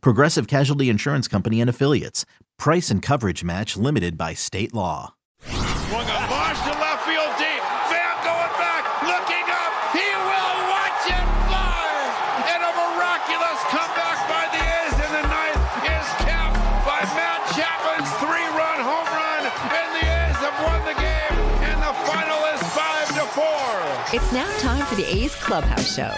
Progressive Casualty Insurance Company and Affiliates. Price and coverage match limited by state law. Swung a launch to left field deep. Van going back, looking up. He will watch it fly. And a miraculous comeback by the A's in the ninth is capped by Matt Chapman's three-run home run. And the A's have won the game. And the final is five to four. It's now time for the A's Clubhouse Show.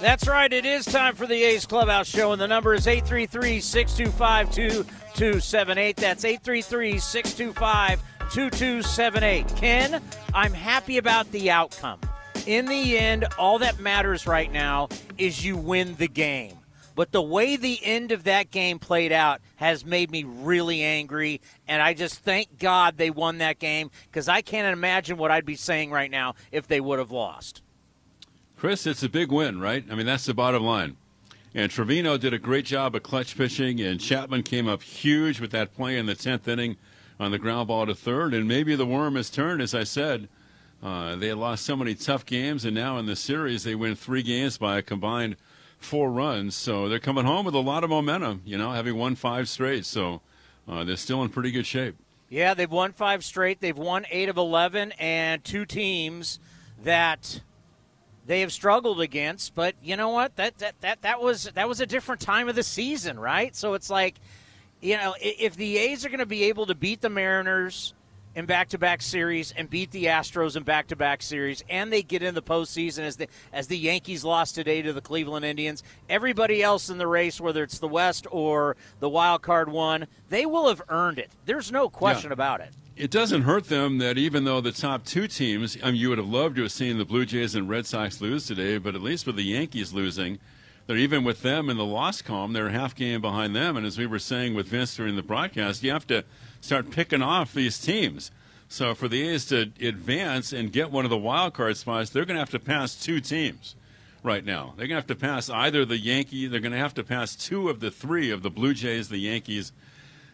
That's right. It is time for the A's Clubhouse Show, and the number is 833 625 2278. That's 833 625 2278. Ken, I'm happy about the outcome. In the end, all that matters right now is you win the game. But the way the end of that game played out has made me really angry, and I just thank God they won that game because I can't imagine what I'd be saying right now if they would have lost. Chris, it's a big win, right? I mean, that's the bottom line. And Trivino did a great job of clutch pitching, and Chapman came up huge with that play in the 10th inning on the ground ball to third. And maybe the worm has turned, as I said. Uh, they had lost so many tough games, and now in the series, they win three games by a combined four runs. So they're coming home with a lot of momentum, you know, having won five straight. So uh, they're still in pretty good shape. Yeah, they've won five straight. They've won eight of 11, and two teams that they have struggled against. But you know what? That that that that was that was a different time of the season, right? So it's like, you know, if the A's are going to be able to beat the Mariners in back-to-back series and beat the Astros in back-to-back series, and they get in the postseason as the as the Yankees lost today to the Cleveland Indians, everybody else in the race, whether it's the West or the wild card one, they will have earned it. There's no question Yeah. about it. It doesn't hurt them that even though the top two teams, I mean, you would have loved to have seen the Blue Jays and Red Sox lose today, but at least with the Yankees losing, they're even with them in the loss column, they're half game behind them. And as we were saying with Vince during the broadcast, you have to start picking off these teams. So for the A's to advance and get one of the wild card spots, they're going to have to pass two teams right now. They're going to have to pass either the Yankee, they're going to have to pass two of the three of the Blue Jays, the Yankees,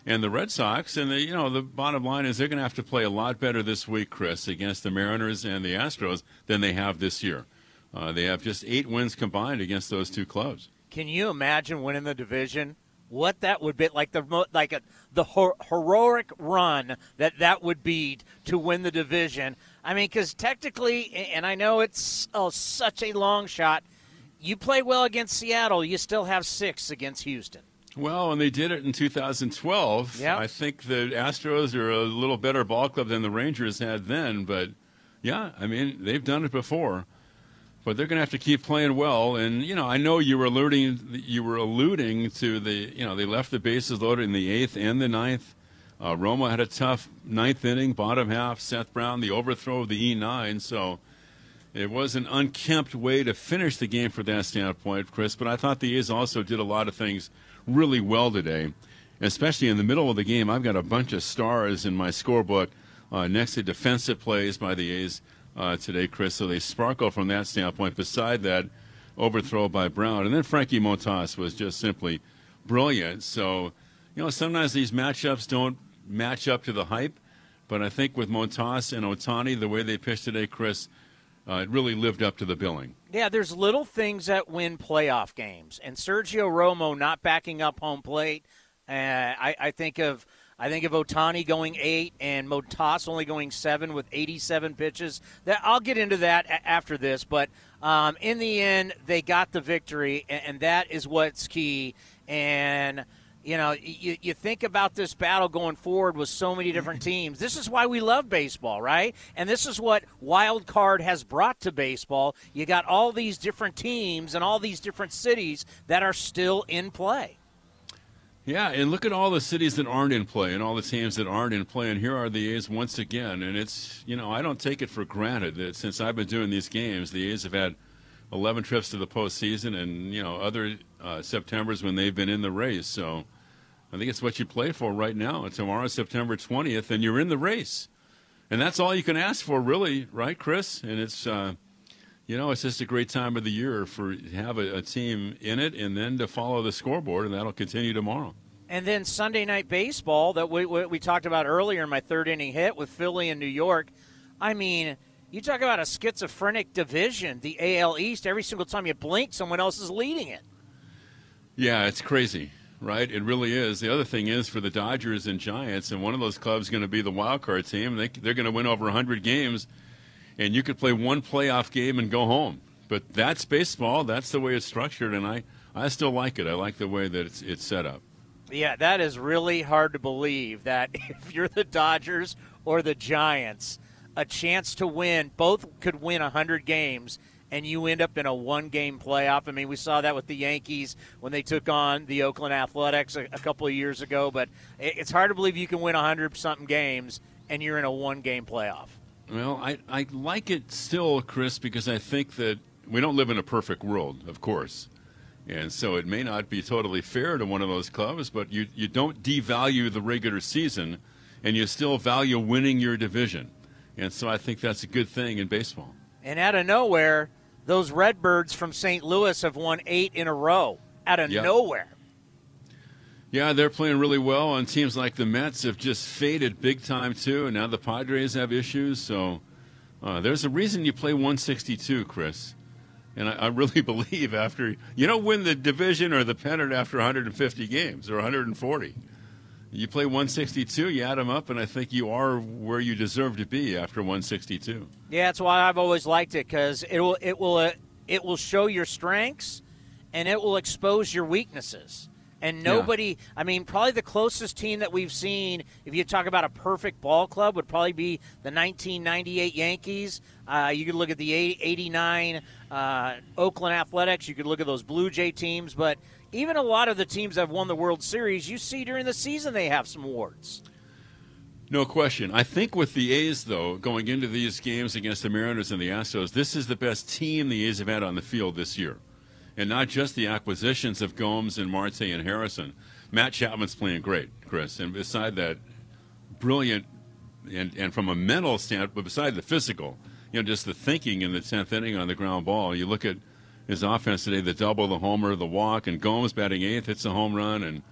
and the Red Sox. And the, you know the bottom line is they're going to have to play a lot better this week, Chris, against the Mariners and the Astros than they have this year. Uh, they have just eight wins combined against those two clubs. Can you imagine winning the division? What that would be like the like a, the her- heroic run that that would be to win the division. I mean, because technically, and I know it's oh, such a long shot. You play well against Seattle, you still have six against Houston. Well, and they did it in 2012. Yep. I think the Astros are a little better ball club than the Rangers had then, but yeah, I mean they've done it before. But they're going to have to keep playing well, and you know I know you were alluding you were alluding to the you know they left the bases loaded in the eighth and the ninth. Uh, Romo had a tough ninth inning, bottom half. Seth Brown, the overthrow of the E9, so it was an unkempt way to finish the game from that standpoint, Chris. But I thought the A's also did a lot of things really well today, especially in the middle of the game. I've got a bunch of stars in my scorebook uh, next to defensive plays by the A's uh, today, Chris. So they sparkle from that standpoint. Beside that overthrow by Brown, and then Frankie Montas was just simply brilliant. So you know sometimes these matchups don't match up to the hype, but I think with Montas and Ohtani, the way they pitched today, Chris. Uh, it really lived up to the billing. Yeah, there's little things that win playoff games, and Sergio Romo not backing up home plate. Uh, I, I think of I think of Ohtani going eight and Montas only going seven with 87 pitches. That I'll get into that a- after this, but um, in the end, they got the victory, and, and that is what's key. And you know, you, you think about this battle going forward with so many different teams. This is why we love baseball, right? And this is what Wild Card has brought to baseball. You got all these different teams and all these different cities that are still in play. Yeah, and look at all the cities that aren't in play and all the teams that aren't in play. And here are the A's once again. And it's, you know, I don't take it for granted that since I've been doing these games, the A's have had 11 trips to the postseason and, you know, other uh, Septembers when they've been in the race. So I think it's what you play for right now. Tomorrow, September 20th, and you're in the race. And that's all you can ask for, really, right, Chris? And it's, uh, you know, it's just a great time of the year for to have a, a team in it and then to follow the scoreboard, and that'll continue tomorrow. And then Sunday night baseball that we, we, we talked about earlier in my third inning hit with Philly and New York. I mean, you talk about a schizophrenic division, the AL East. Every single time you blink, someone else is leading it. Yeah, it's crazy, right? It really is. The other thing is for the Dodgers and Giants, and one of those clubs is going to be the wild card team. They, they're going to win over 100 games, and you could play one playoff game and go home. But that's baseball. That's the way it's structured, and I, I still like it. I like the way that it's, it's set up. Yeah, that is really hard to believe that if you're the Dodgers or the Giants, a chance to win, both could win 100 games and you end up in a one game playoff. I mean, we saw that with the Yankees when they took on the Oakland Athletics a, a couple of years ago, but it, it's hard to believe you can win 100 something games and you're in a one game playoff. Well, I, I like it still, Chris, because I think that we don't live in a perfect world, of course. And so it may not be totally fair to one of those clubs, but you, you don't devalue the regular season and you still value winning your division. And so I think that's a good thing in baseball. And out of nowhere, those Redbirds from St. Louis have won eight in a row out of Yep. nowhere. Yeah, they're playing really well, and teams like the Mets have just faded big time too. And now the Padres have issues, so uh, there's a reason you play 162, Chris. And I, I really believe after you don't win the division or the pennant after 150 games or 140, you play 162, you add them up, and I think you are where you deserve to be after 162. Yeah, that's why I've always liked it because it will it will uh, it will show your strengths and it will expose your weaknesses. And nobody, I mean, probably the closest team that we've seen, if you talk about a perfect ball club, would probably be the 1998 Yankees. Uh, you could look at the 89 uh, Oakland Athletics. You could look at those Blue Jay teams. But even a lot of the teams that have won the World Series, you see during the season they have some warts. No question. I think with the A's, though, going into these games against the Mariners and the Astros, this is the best team the A's have had on the field this year. And not just the acquisitions of Gomes and Marte and Harrison. Matt Chapman's playing great, Chris. And beside that, brilliant, and, and from a mental standpoint, but beside the physical, you know, just the thinking in the 10th inning on the ground ball. You look at his offense today the double, the homer, the walk, and Gomes batting eighth, hits a home run, and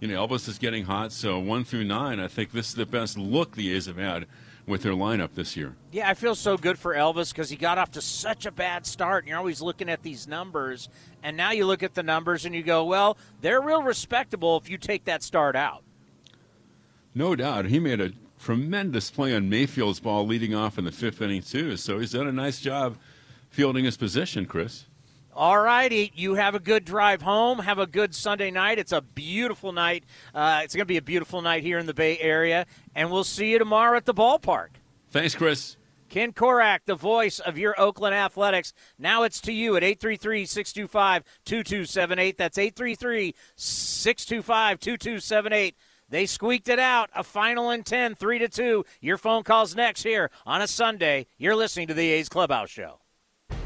you know, Elvis is getting hot. So one through nine, I think this is the best look the A's have had with their lineup this year. Yeah, I feel so good for Elvis because he got off to such a bad start. And you're always looking at these numbers, and now you look at the numbers and you go, well, they're real respectable if you take that start out. No doubt. He made a tremendous play on Mayfield's ball leading off in the fifth inning, too. So he's done a nice job fielding his position, Chris. All righty, you have a good drive home. Have a good Sunday night. It's a beautiful night. Uh, it's going to be a beautiful night here in the Bay Area, and we'll see you tomorrow at the ballpark. Thanks, Chris. Ken Korach, the voice of your Oakland Athletics. Now it's to you at 833 625 2278. That's 833 625 2278. They squeaked it out. A final in 10, 3 to 2. Your phone calls next here on a Sunday. You're listening to the A's Clubhouse Show.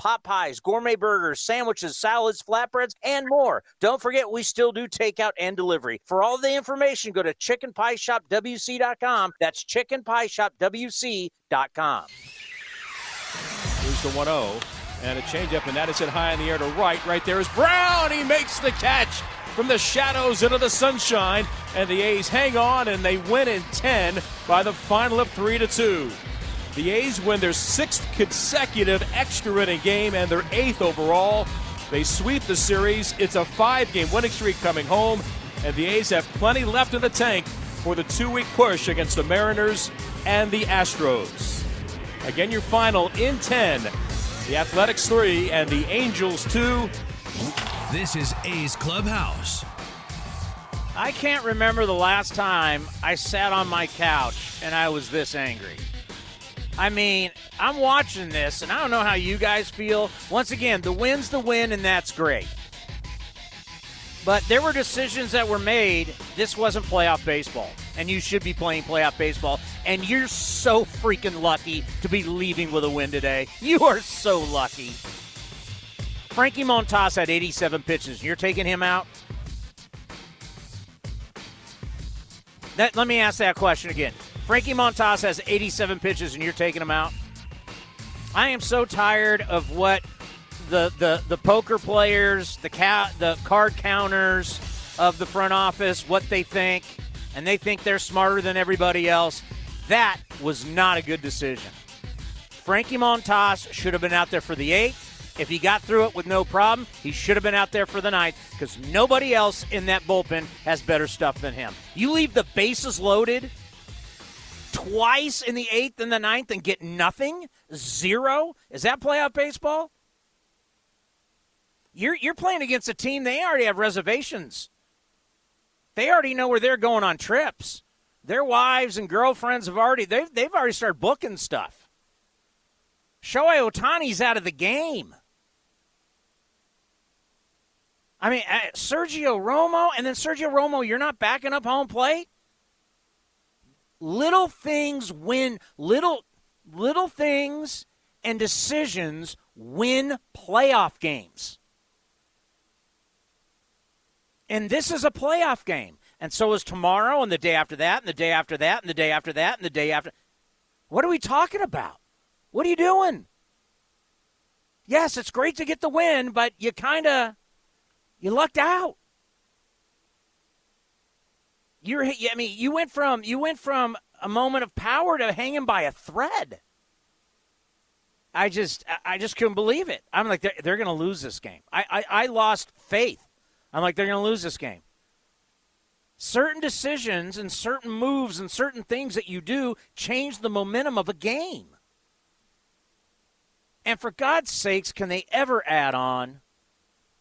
pot pies, gourmet burgers, sandwiches, salads, flatbreads, and more. Don't forget, we still do takeout and delivery. For all the information, go to chickenpieshopwc.com. That's chickenpieshopwc.com. Here's the 1 0. And a changeup, and that is hit high in the air to right. Right there is Brown. He makes the catch from the shadows into the sunshine. And the A's hang on, and they win in 10 by the final of 3 to 2. The A's win their sixth consecutive extra inning game and their eighth overall. They sweep the series. It's a five game winning streak coming home, and the A's have plenty left in the tank for the two week push against the Mariners and the Astros. Again, your final in 10 the Athletics 3 and the Angels 2. This is A's Clubhouse. I can't remember the last time I sat on my couch and I was this angry. I mean, I'm watching this and I don't know how you guys feel. Once again, the win's the win and that's great. But there were decisions that were made. This wasn't playoff baseball, and you should be playing playoff baseball. And you're so freaking lucky to be leaving with a win today. You are so lucky. Frankie Montas had 87 pitches. You're taking him out? That, let me ask that question again. Frankie Montas has 87 pitches, and you're taking him out? I am so tired of what the the the poker players, the cat, the card counters of the front office, what they think, and they think they're smarter than everybody else. That was not a good decision. Frankie Montas should have been out there for the eighth. If he got through it with no problem, he should have been out there for the ninth because nobody else in that bullpen has better stuff than him. You leave the bases loaded twice in the eighth and the ninth and get nothing? Zero? Is that playoff baseball? You're you're playing against a team they already have reservations. They already know where they're going on trips. Their wives and girlfriends have already they've they've already started booking stuff. Shohei Ohtani's out of the game. I mean, uh, Sergio Romo, and then Sergio Romo, you're not backing up home plate. Little things win. Little little things and decisions win playoff games. And this is a playoff game. And so is tomorrow and the day after that and the day after that and the day after that and the day after. What are we talking about? What are you doing? Yes, it's great to get the win, but you kind of you lucked out. You're I mean, you went from you went from a moment of power to hanging by a thread. I just I just couldn't believe it. I'm like they're, they're going to lose this game. I, I I lost faith I'm like, they're going to lose this game. Certain decisions and certain moves and certain things that you do change the momentum of a game. And for God's sakes, can they ever add on?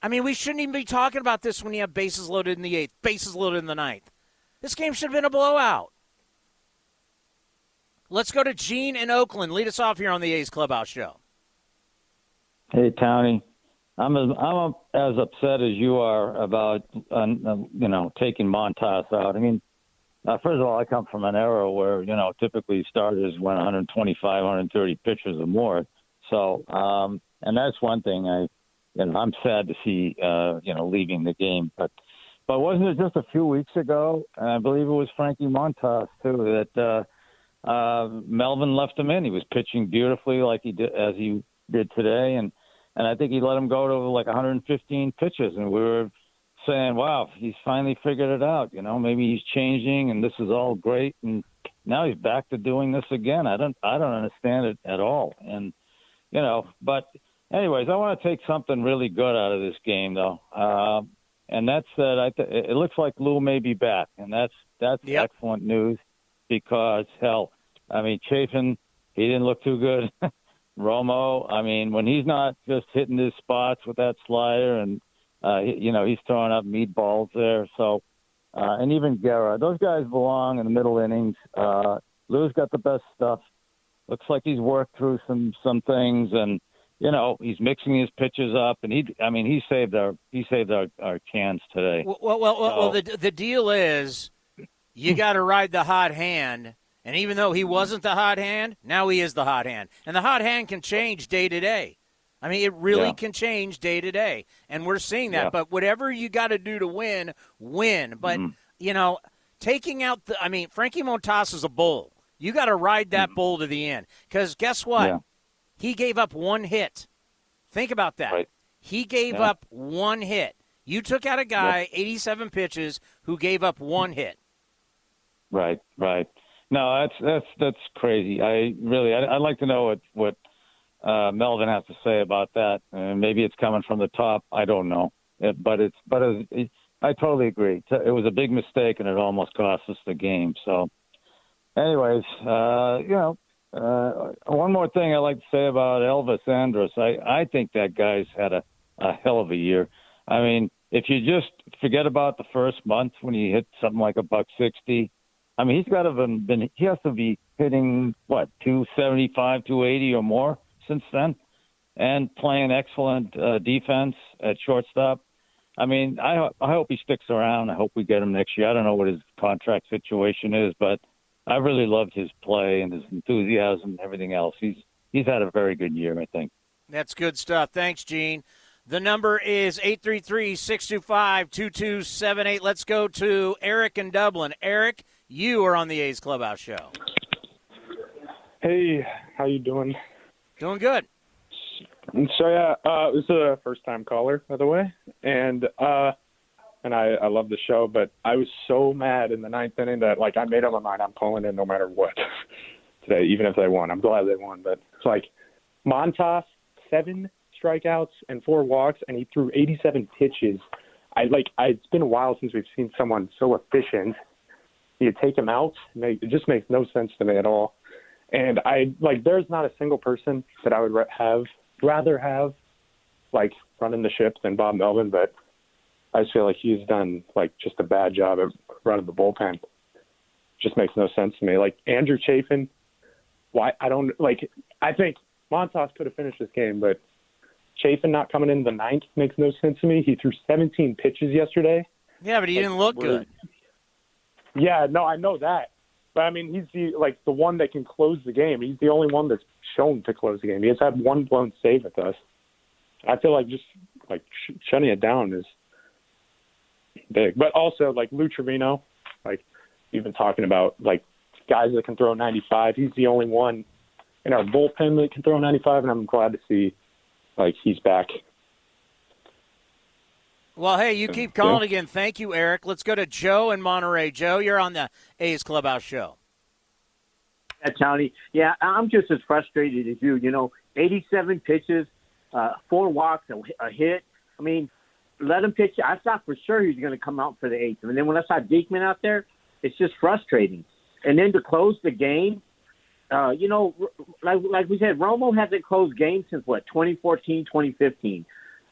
I mean, we shouldn't even be talking about this when you have bases loaded in the eighth, bases loaded in the ninth. This game should have been a blowout. Let's go to Gene in Oakland. Lead us off here on the A's Clubhouse Show. Hey, Tony. I'm as I'm as upset as you are about uh, you know taking Montas out. I mean, uh, first of all, I come from an era where you know typically starters went 125, 130 pitches or more. So, um, and that's one thing I, you know, I'm sad to see uh, you know leaving the game. But but wasn't it just a few weeks ago? I believe it was Frankie Montas too that uh, uh, Melvin left him in. He was pitching beautifully like he did as he did today, and and I think he let him go to like 115 pitches, and we were saying, "Wow, he's finally figured it out." You know, maybe he's changing, and this is all great, and now he's back to doing this again. I don't, I don't understand it at all, and you know, but anyways, I want to take something really good out of this game, though, uh, and that's that. I th- it looks like Lou may be back, and that's that's yep. excellent news because hell, I mean, Chafin, he didn't look too good. Romo, I mean, when he's not just hitting his spots with that slider, and uh, you know he's throwing up meatballs there. So, uh, and even Guerra, those guys belong in the middle innings. Uh, Lou's got the best stuff. Looks like he's worked through some some things, and you know he's mixing his pitches up, and he, I mean, he saved our he saved our our cans today. Well, well, well, so, well the the deal is you got to ride the hot hand and even though he wasn't the hot hand, now he is the hot hand. And the hot hand can change day to day. I mean, it really yeah. can change day to day. And we're seeing that. Yeah. But whatever you got to do to win, win. But, mm you know, taking out the, I mean, Frankie Montas is a bull. You got to ride that mm bull to the end. Because guess what? Yeah. He gave up one hit. Think about that. Right. He gave up one hit. You took out a guy, 87 pitches, who gave up one hit. Right, right. No, that's that's that's crazy. I really, I, would like to know what what uh, Melvin has to say about that. Uh, maybe it's coming from the top. I don't know, it, but it's but it, I totally agree. It was a big mistake, and it almost cost us the game. So, anyways, uh, you know, uh, one more thing I'd like to say about Elvis Andrus. I I think that guy's had a a hell of a year. I mean, if you just forget about the first month when he hit something like a buck sixty, I mean, he's got to have been he has to be hitting what two seventy five, two eighty or more since then, and playing excellent uh, defense at shortstop. I mean, I I hope he sticks around. I hope we get him next year. I don't know what his contract situation is, but I really loved his play and his enthusiasm and everything else. He's he's had a very good year, I think. That's good stuff. Thanks, Gene. The number is 833 625 2278. Let's go to Eric in Dublin. Eric, you are on the A's Clubhouse show. Hey, how you doing? Doing good. So yeah, uh, this is a first time caller, by the way, and uh, and I, I love the show, but I was so mad in the ninth inning that like I made up my mind I'm calling in no matter what today, even if they won. I'm glad they won, but it's like Montas seven strikeouts and four walks, and he threw 87 pitches. I like. I, it's been a while since we've seen someone so efficient. You take him out, it just makes no sense to me at all. And I like. There's not a single person that I would have rather have like running the ship than Bob Melvin, but I just feel like he's done like just a bad job of running the bullpen. Just makes no sense to me. Like Andrew Chafin, why I don't like. I think Montas could have finished this game, but Chafin not coming in the ninth makes no sense to me. He threw 17 pitches yesterday. Yeah, but he like, didn't look good. Yeah, no, I know that. But I mean, he's the like the one that can close the game. He's the only one that's shown to close the game. He has had one blown save with us. I feel like just like sh- shutting it down is big. But also like Lou Trivino, like you've been talking about, like guys that can throw 95. He's the only one in our bullpen that can throw 95, and I'm glad to see like he's back. Well, hey, you keep calling yeah. again. Thank you, Eric. Let's go to Joe in Monterey. Joe, you're on the A's Clubhouse show. Yeah, Tony. Yeah, I'm just as frustrated as you. You know, 87 pitches, uh, four walks, a, a hit. I mean, let him pitch. I thought for sure he was going to come out for the eighth. And then when I saw Diekman out there, it's just frustrating. And then to close the game, uh, you know, like like we said, Romo hasn't closed games since what 2014, 2015.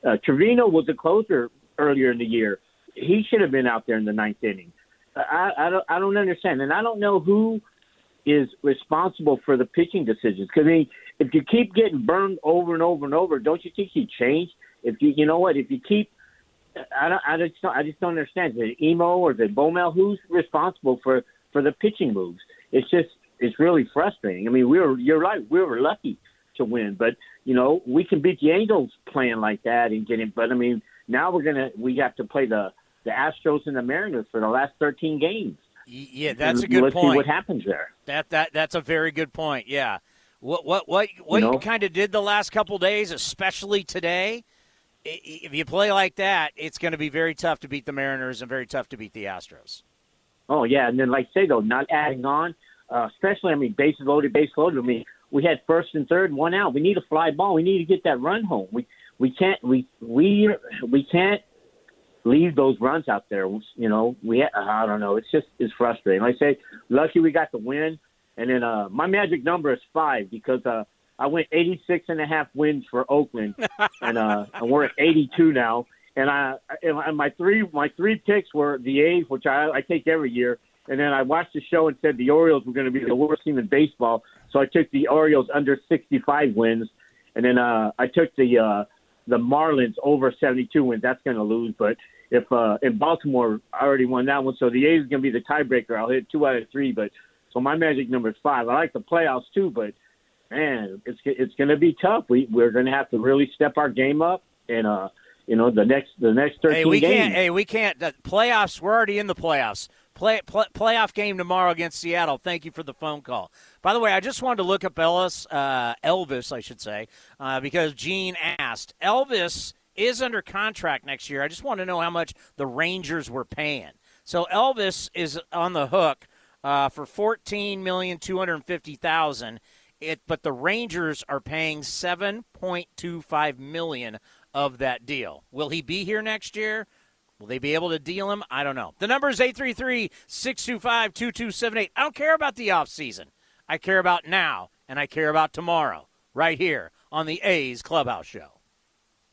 Uh, Trivino was a closer earlier in the year. He should have been out there in the ninth inning. I, I don't I don't understand, and I don't know who is responsible for the pitching decisions. Because I mean, if you keep getting burned over and over and over, don't you think he change? If you you know what, if you keep I don't, I just don't, I just don't understand. Is it Emo or the Bomel? Who's responsible for for the pitching moves? It's just it's really frustrating. I mean, we were you're right. We were lucky to win, but you know we can beat the Angels playing like that and getting. But I mean, now we're gonna we have to play the the Astros and the Mariners for the last 13 games. Yeah, that's a good let's point. See what happens there? That that that's a very good point. Yeah. What what what what you, know? you kind of did the last couple days, especially today. If you play like that, it's going to be very tough to beat the Mariners and very tough to beat the Astros. Oh yeah, and then like say though, not adding on, uh, especially I mean bases loaded, base loaded. I mean we had first and third, one out. We need a fly ball. We need to get that run home. We we can't we we we can't leave those runs out there. You know, we I don't know. It's just it's frustrating. Like I say, lucky we got the win, and then uh, my magic number is five because uh, I went 86 and a half wins for Oakland, and uh, and we're at 82 now. And I and my three my three picks were the A's, which I, I take every year. And then I watched the show and said the Orioles were going to be the worst team in baseball, so I took the Orioles under 65 wins. And then uh, I took the uh, the Marlins over 72 wins. That's going to lose, but if uh, in Baltimore I already won that one, so the A's going to be the tiebreaker. I'll hit two out of three, but so my magic number is five. I like the playoffs too, but man, it's it's going to be tough. We we're going to have to really step our game up, and uh, you know the next the next thirteen hey, we games. Can't, hey, we can't. The playoffs. We're already in the playoffs. Play, play, playoff game tomorrow against Seattle. Thank you for the phone call. By the way, I just wanted to look up Elvis, uh, Elvis, I should say, uh, because Gene asked. Elvis is under contract next year. I just want to know how much the Rangers were paying. So Elvis is on the hook uh, for fourteen million two hundred fifty thousand, It, but the Rangers are paying 7.25 million of that deal. Will he be here next year? Will they be able to deal him? I don't know. The number is 833 625 2278. I don't care about the offseason. I care about now, and I care about tomorrow, right here on the A's Clubhouse Show.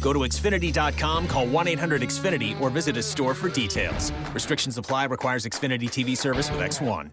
Go to Xfinity.com, call 1 800 Xfinity, or visit a store for details. Restrictions apply, requires Xfinity TV service with X1.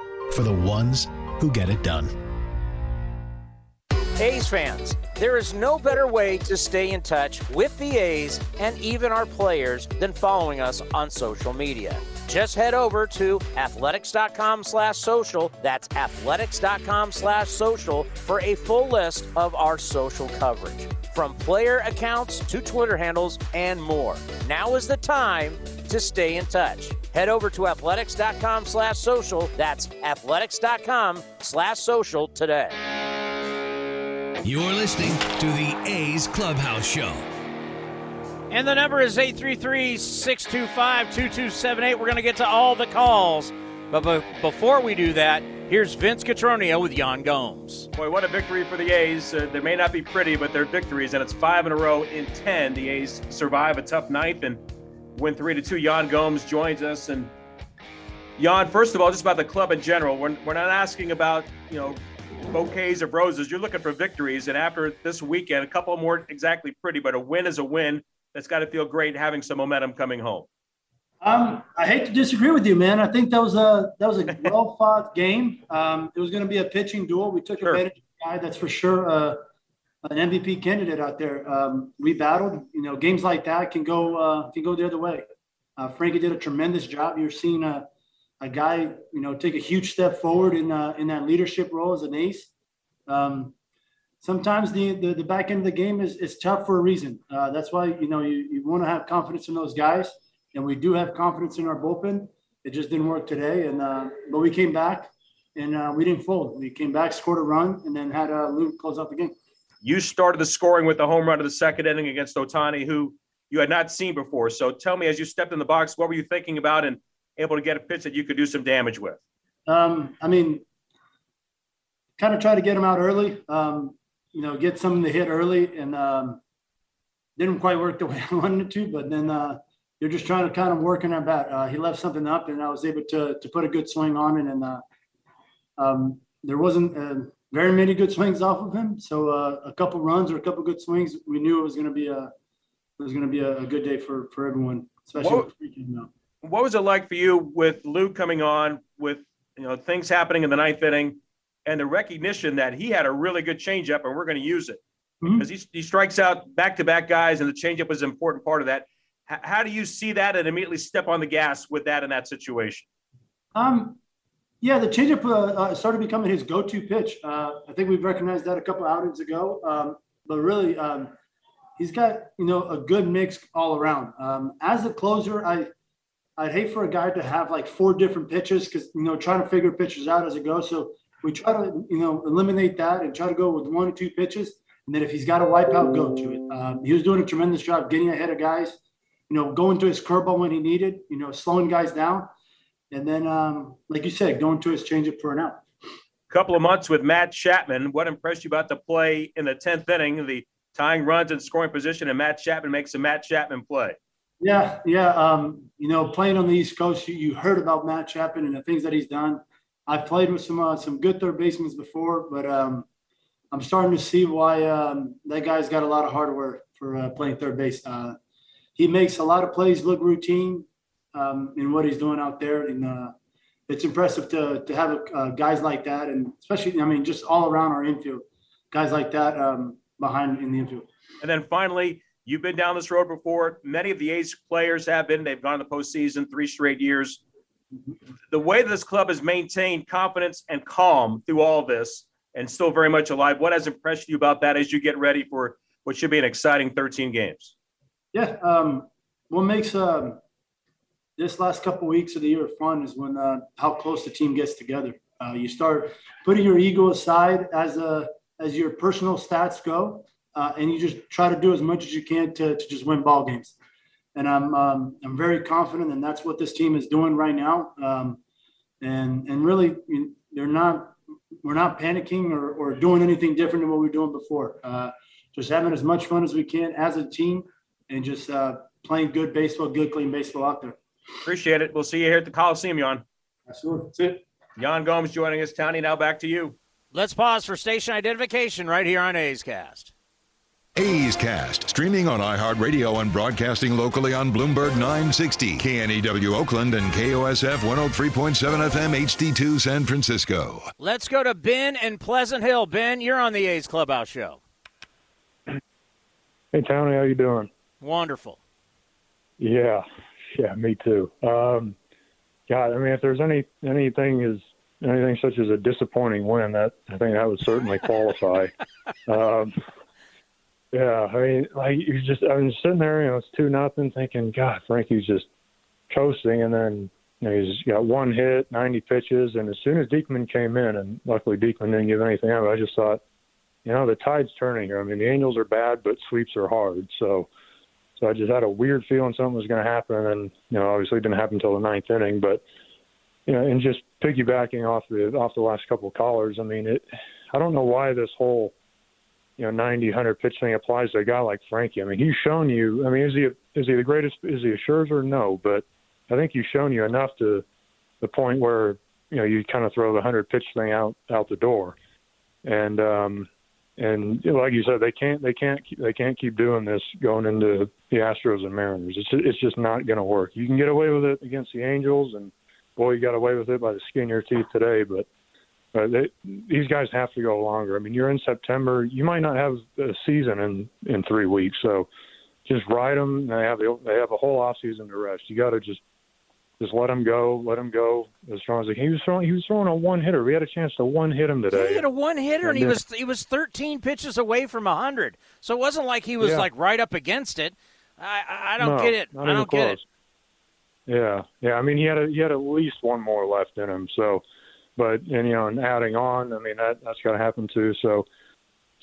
for the ones who get it done. A's fans, there is no better way to stay in touch with the A's and even our players than following us on social media. Just head over to athletics.com slash social. That's athletics.com slash social for a full list of our social coverage. From player accounts to Twitter handles and more. Now is the time to stay in touch. Head over to athletics.com slash social. That's athletics.com slash social today. You're listening to the A's Clubhouse Show. And the number is 833 625 2278. We're going to get to all the calls. But be- before we do that, here's Vince Cotroneo with Yan Gomes. Boy, what a victory for the A's. Uh, they may not be pretty, but they're victories, and it's five in a row in 10. The A's survive a tough ninth and win 3 to 2. Yan Gomes joins us. And Yan, first of all, just about the club in general, we're, we're not asking about, you know, bouquets of roses. You're looking for victories. And after this weekend, a couple more exactly pretty, but a win is a win. That's got to feel great having some momentum coming home. Um, I hate to disagree with you, man. I think that was a that was a well fought game. Um, it was going to be a pitching duel. We took sure. advantage of the guy that's for sure uh, an MVP candidate out there. Um, we battled. You know, games like that can go uh, can go the other way. Uh, Frankie did a tremendous job. You're seeing a a guy, you know, take a huge step forward in uh, in that leadership role as an ace. Um, sometimes the, the, the back end of the game is, is tough for a reason. Uh, that's why you know you, you want to have confidence in those guys, and we do have confidence in our bullpen. It just didn't work today, and uh, but we came back and uh, we didn't fold. We came back, scored a run, and then had uh, Luke close out the game. You started the scoring with the home run of the second inning against Ohtani, who you had not seen before. So tell me, as you stepped in the box, what were you thinking about, and able to get a pitch that you could do some damage with? Um, I mean, kind of try to get him out early. Um, you know, get some of the hit early, and um, didn't quite work the way I wanted it to. But then uh, you're just trying to kind of work in our bat. Uh, he left something up, and I was able to to put a good swing on it. And uh, um, there wasn't uh, very many good swings off of him. So uh, a couple runs or a couple good swings, we knew it was going to be a it was going to be a, a, good day for for everyone, especially what, what was it like for you with Luke coming on with you know things happening in the ninth inning? And the recognition that he had a really good changeup and we're going to use it mm-hmm. because he, he strikes out back to back guys and the changeup was an important part of that. H- how do you see that and immediately step on the gas with that in that situation? Um, yeah, the changeup uh, uh, started becoming his go-to pitch. Uh, I think we've recognized that a couple outings ago. Um, but really, um, he's got you know a good mix all around. Um, as a closer, I I'd hate for a guy to have like four different pitches because you know trying to figure pitches out as it goes. So we try to you know eliminate that and try to go with one or two pitches, and then if he's got a wipeout, go to it. Um, he was doing a tremendous job getting ahead of guys you know, going to his curveball when he needed, you know, slowing guys down. And then, um, like you said, going to his changeup for an out. Couple of months with Matt Chapman. What impressed you about the play in the 10th inning, the tying runs and scoring position, and Matt Chapman makes a Matt Chapman play? Yeah, yeah. Um, you know, playing on the East Coast, you, you, heard about Matt Chapman and the things that he's done. I've played with some uh, some good third basemen before, but um, I'm starting to see why um, that guy's got a lot of hardware for uh, playing third base. Uh, he makes a lot of plays look routine um, in what he's doing out there, and uh, it's impressive to to have uh, guys like that, and especially I mean just all around our infield, guys like that um, behind in the infield. And then finally, you've been down this road before. Many of the A's players have been. They've gone to the postseason three straight years. The way this club has maintained confidence and calm through all this, and still very much alive. What has impressed you about that as you get ready for what should be an exciting 13 games? Yeah, um, what makes um, this last couple weeks of the year fun is when uh, how close the team gets together. Uh, you start putting your ego aside as a as your personal stats go, uh, and you just try to do as much as you can to, to just win ball games. And I'm um, I'm very confident, and that's what this team is doing right now. Um, and and really, they're not we're not panicking or, or doing anything different than what we were doing before. Uh, just having as much fun as we can as a team, and just uh, playing good baseball, good clean baseball out there. Appreciate it. We'll see you here at the Coliseum, Yan. Absolutely. That's it. Yan Gomes joining us. Tony, now back to you. Let's pause for station identification right here on A's Cast. A's Cast, streaming on iHeartRadio and broadcasting locally on Bloomberg 960, KNEW Oakland, and KOSF 103.7 FM HD2 San Francisco. Let's go to Ben and Pleasant Hill. Ben, you're on the A's Clubhouse Show. Hey, Tony, how you doing? Wonderful. Yeah, yeah, me too. Um, God, I mean, if there's any anything is anything such as a disappointing win, that I think that would certainly qualify. um, yeah, I mean, like you just I was sitting there, you know, it's two nothing, thinking, God, Frankie's just coasting, and then you know, he's got one hit, 90 pitches, and as soon as Diekman came in, and luckily Diekman didn't give anything up, I just thought, you know, the tide's turning here. I mean, the Angels are bad, but sweeps are hard, so so I just had a weird feeling something was going to happen, and you know, obviously it didn't happen until the ninth inning. But you know, and just piggybacking off the off the last couple of callers, I mean, it. I don't know why this whole you know 90 100 pitch thing applies to a guy like Frankie. I mean, he's shown you. I mean, is he is he the greatest? Is he a Scherzer? No, but I think he's shown you enough to the point where you know you kind of throw the 100 pitch thing out out the door, and um, and like you said, they can't they can't they can't keep doing this going into the Astros and Mariners. It's it's just not going to work. You can get away with it against the Angels, and boy, you got away with it by the skin of your teeth today. But uh, they, these guys have to go longer. I mean, you're in September. You might not have a season in in three weeks, so just ride them. They have the, they have a whole off season to rest. You got to just just let him go, let him go as strong as he can. He was throwing, he was throwing a one hitter. We had a chance to one hit him today. He had a one hitter, and, and he was he was 13 pitches away from hundred. So it wasn't like he was yeah. like right up against it. I I, I don't no, get it. I don't close. get it. Yeah, yeah. I mean, he had a, he had at least one more left in him. So, but and you know, and adding on, I mean, that that's got to happen too. So.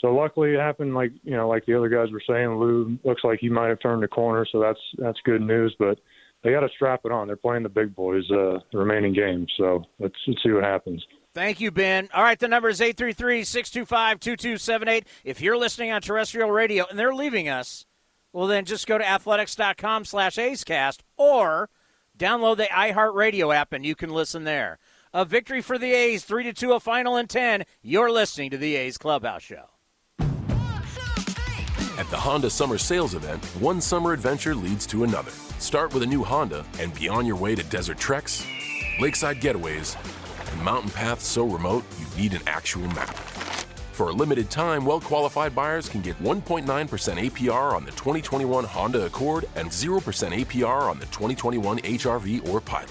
So luckily it happened like you know like the other guys were saying. Lou looks like he might have turned the corner, so that's that's good news. But they got to strap it on. They're playing the big boys uh, the remaining games, so let's, let's see what happens. Thank you, Ben. All right, the number is 833-625-2278. If you're listening on terrestrial radio and they're leaving us, well, then just go to athletics.com slash acecast or download the iHeartRadio app and you can listen there. A victory for the A's, 3 to 2, a final in 10. You're listening to the A's Clubhouse Show. At the Honda Summer Sales Event, one summer adventure leads to another. Start with a new Honda and be on your way to desert treks, lakeside getaways, and mountain paths so remote you need an actual map. For a limited time, well qualified buyers can get 1.9% APR on the 2021 Honda Accord and 0% APR on the 2021 HRV or Pilot.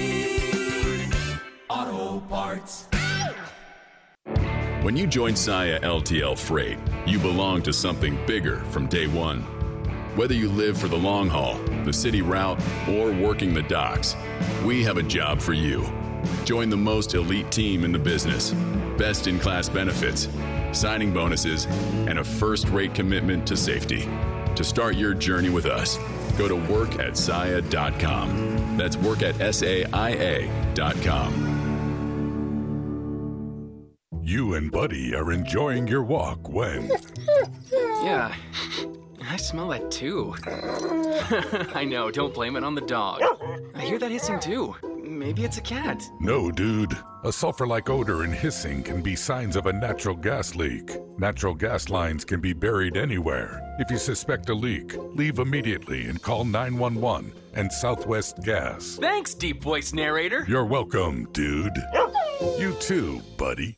Auto Parts. When you join Saia LTL Freight, you belong to something bigger from day one. Whether you live for the long haul, the city route, or working the docks, we have a job for you. Join the most elite team in the business, best in class benefits, signing bonuses, and a first rate commitment to safety. To start your journey with us, go to work at. That's work at S A I A.com. You and Buddy are enjoying your walk when. Yeah, I smell that too. I know, don't blame it on the dog. I hear that hissing too. Maybe it's a cat. No, dude. A sulfur like odor and hissing can be signs of a natural gas leak. Natural gas lines can be buried anywhere. If you suspect a leak, leave immediately and call 911 and Southwest Gas. Thanks, deep voice narrator. You're welcome, dude. You too, buddy.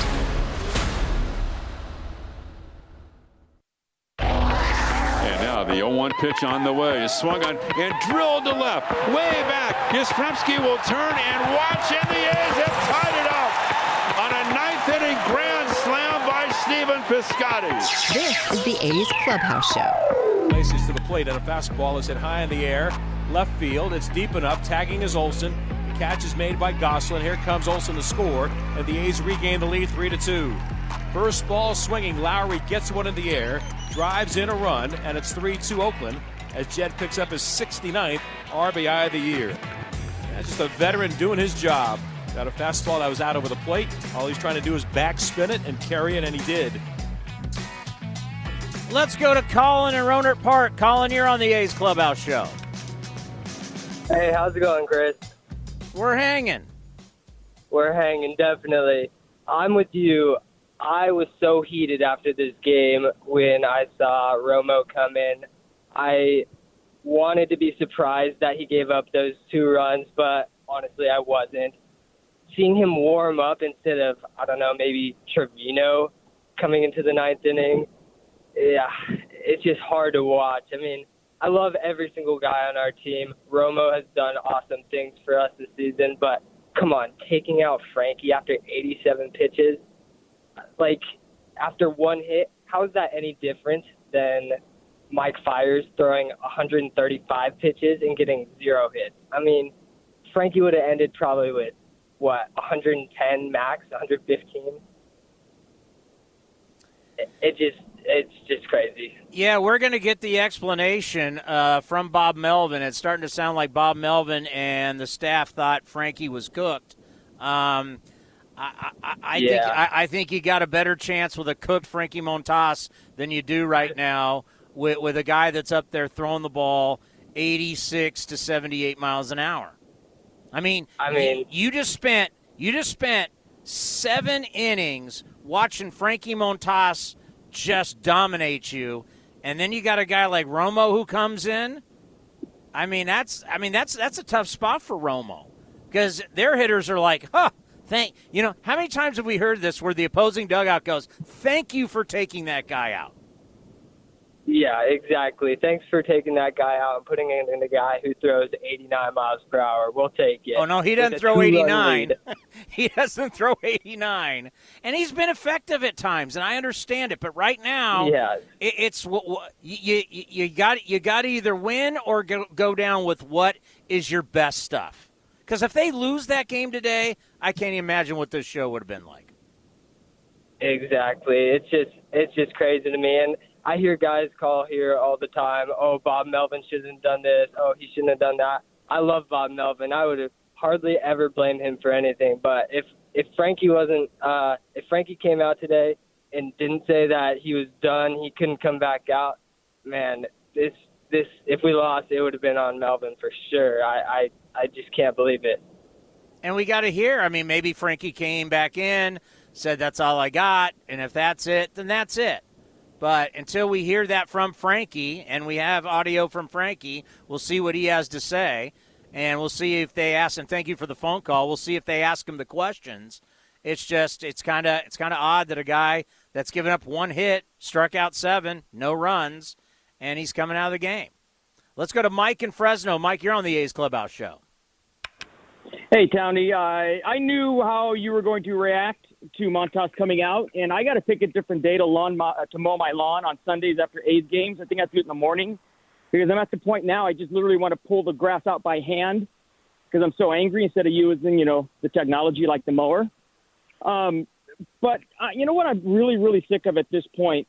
Now the 0-1 pitch on the way is swung on and drilled to left, way back. Yastrzemski will turn and watch, and the A's have tied it up on a ninth inning grand slam by Stephen Piscotty. This is the A's Clubhouse Show. Places to the plate, and a fastball is hit high in the air. Left field, it's deep enough. Tagging is Olson. The catch is made by Gosselin. Here comes Olson to score, and the A's regain the lead 3 to 2. First ball swinging. Lowrie gets one in the air, drives in a run, and it's 3 2 Oakland as Jed picks up his 69th RBI of the year. That's just a veteran doing his job. Got a fastball that was out over the plate. All he's trying to do is backspin it and carry it, and he did. Let's go to Colin in Rohnert Park. Colin, you're on the A's Clubhouse Show. Hey, how's it going, Chris? We're hanging. We're hanging, definitely. I'm with you. I was so heated after this game when I saw Romo come in. I wanted to be surprised that he gave up those two runs, but honestly, I wasn't. Seeing him warm up instead of, I don't know, maybe Trivino coming into the ninth inning, yeah, it's just hard to watch. I mean, I love every single guy on our team. Romo has done awesome things for us this season, but come on, taking out Frankie after 87 pitches, like after one hit, how is that any different than Mike Fiers throwing 135 pitches and getting zero hits? I mean, Frankie would have ended probably with what 110 max, 115. It, it just it's just crazy. Yeah, we're going to get the explanation uh, from Bob Melvin. It's starting to sound like Bob Melvin and the staff thought Frankie was cooked. Um, I, I, I Yeah. think I, I think you got a better chance with a cooked Frankie Montas than you do right now with, with a guy that's up there throwing the ball 86 to 78 miles an hour. I mean, I mean- you just spent you just spent seven innings watching Frankie Montas just dominate you, and then you got a guy like Romo who comes in. I mean, that's I mean that's that's a tough spot for Romo because their hitters are like, huh. Thank you know how many times have we heard this where the opposing dugout goes, "Thank you for taking that guy out." Yeah, exactly. Thanks for taking that guy out and putting in the guy who throws 89 miles per hour. We'll take it. Oh no, he doesn't throw 89. he doesn't throw 89, and he's been effective at times, and I understand it. But right now, Yeah. it, it's what, what you you you got you got to either win or go, go down with what is your best stuff. Because if they lose that game today, I can't even imagine what this show would have been like. Exactly. It's just it's just crazy to me. And I hear guys call here all the time, oh Bob Melvin shouldn't have done this, oh he shouldn't have done that. I love Bob Melvin. I would have hardly ever blamed him for anything. But if if Frankie wasn't, uh, if Frankie came out today and didn't say that he was done, he couldn't come back out. Man, this this if we lost, it would have been on Melvin for sure. I I, I just can't believe it. And we got to hear. I mean, maybe Frankie came back in, said that's all I got, and if that's it, then that's it. But until we hear that from Frankie, and we have audio from Frankie, we'll see what he has to say, and we'll see if they ask. And thank you for the phone call. We'll see if they ask him the questions. It's just it's kind of it's kind of odd that a guy that's given up one hit, struck out seven, no runs, and he's coming out of the game. Let's go to Mike in Fresno. Mike, you're on the A's Clubhouse show. Hey, Townie. I knew how you were going to react to Montas coming out, and I got to pick a different day to lawn to mow my lawn on Sundays after A's games. I think I do it in the morning because I'm at the point now. I just literally want to pull the grass out by hand because I'm so angry instead of using you know the technology like the mower. Um, but uh, you know what? I'm really really sick of at this point.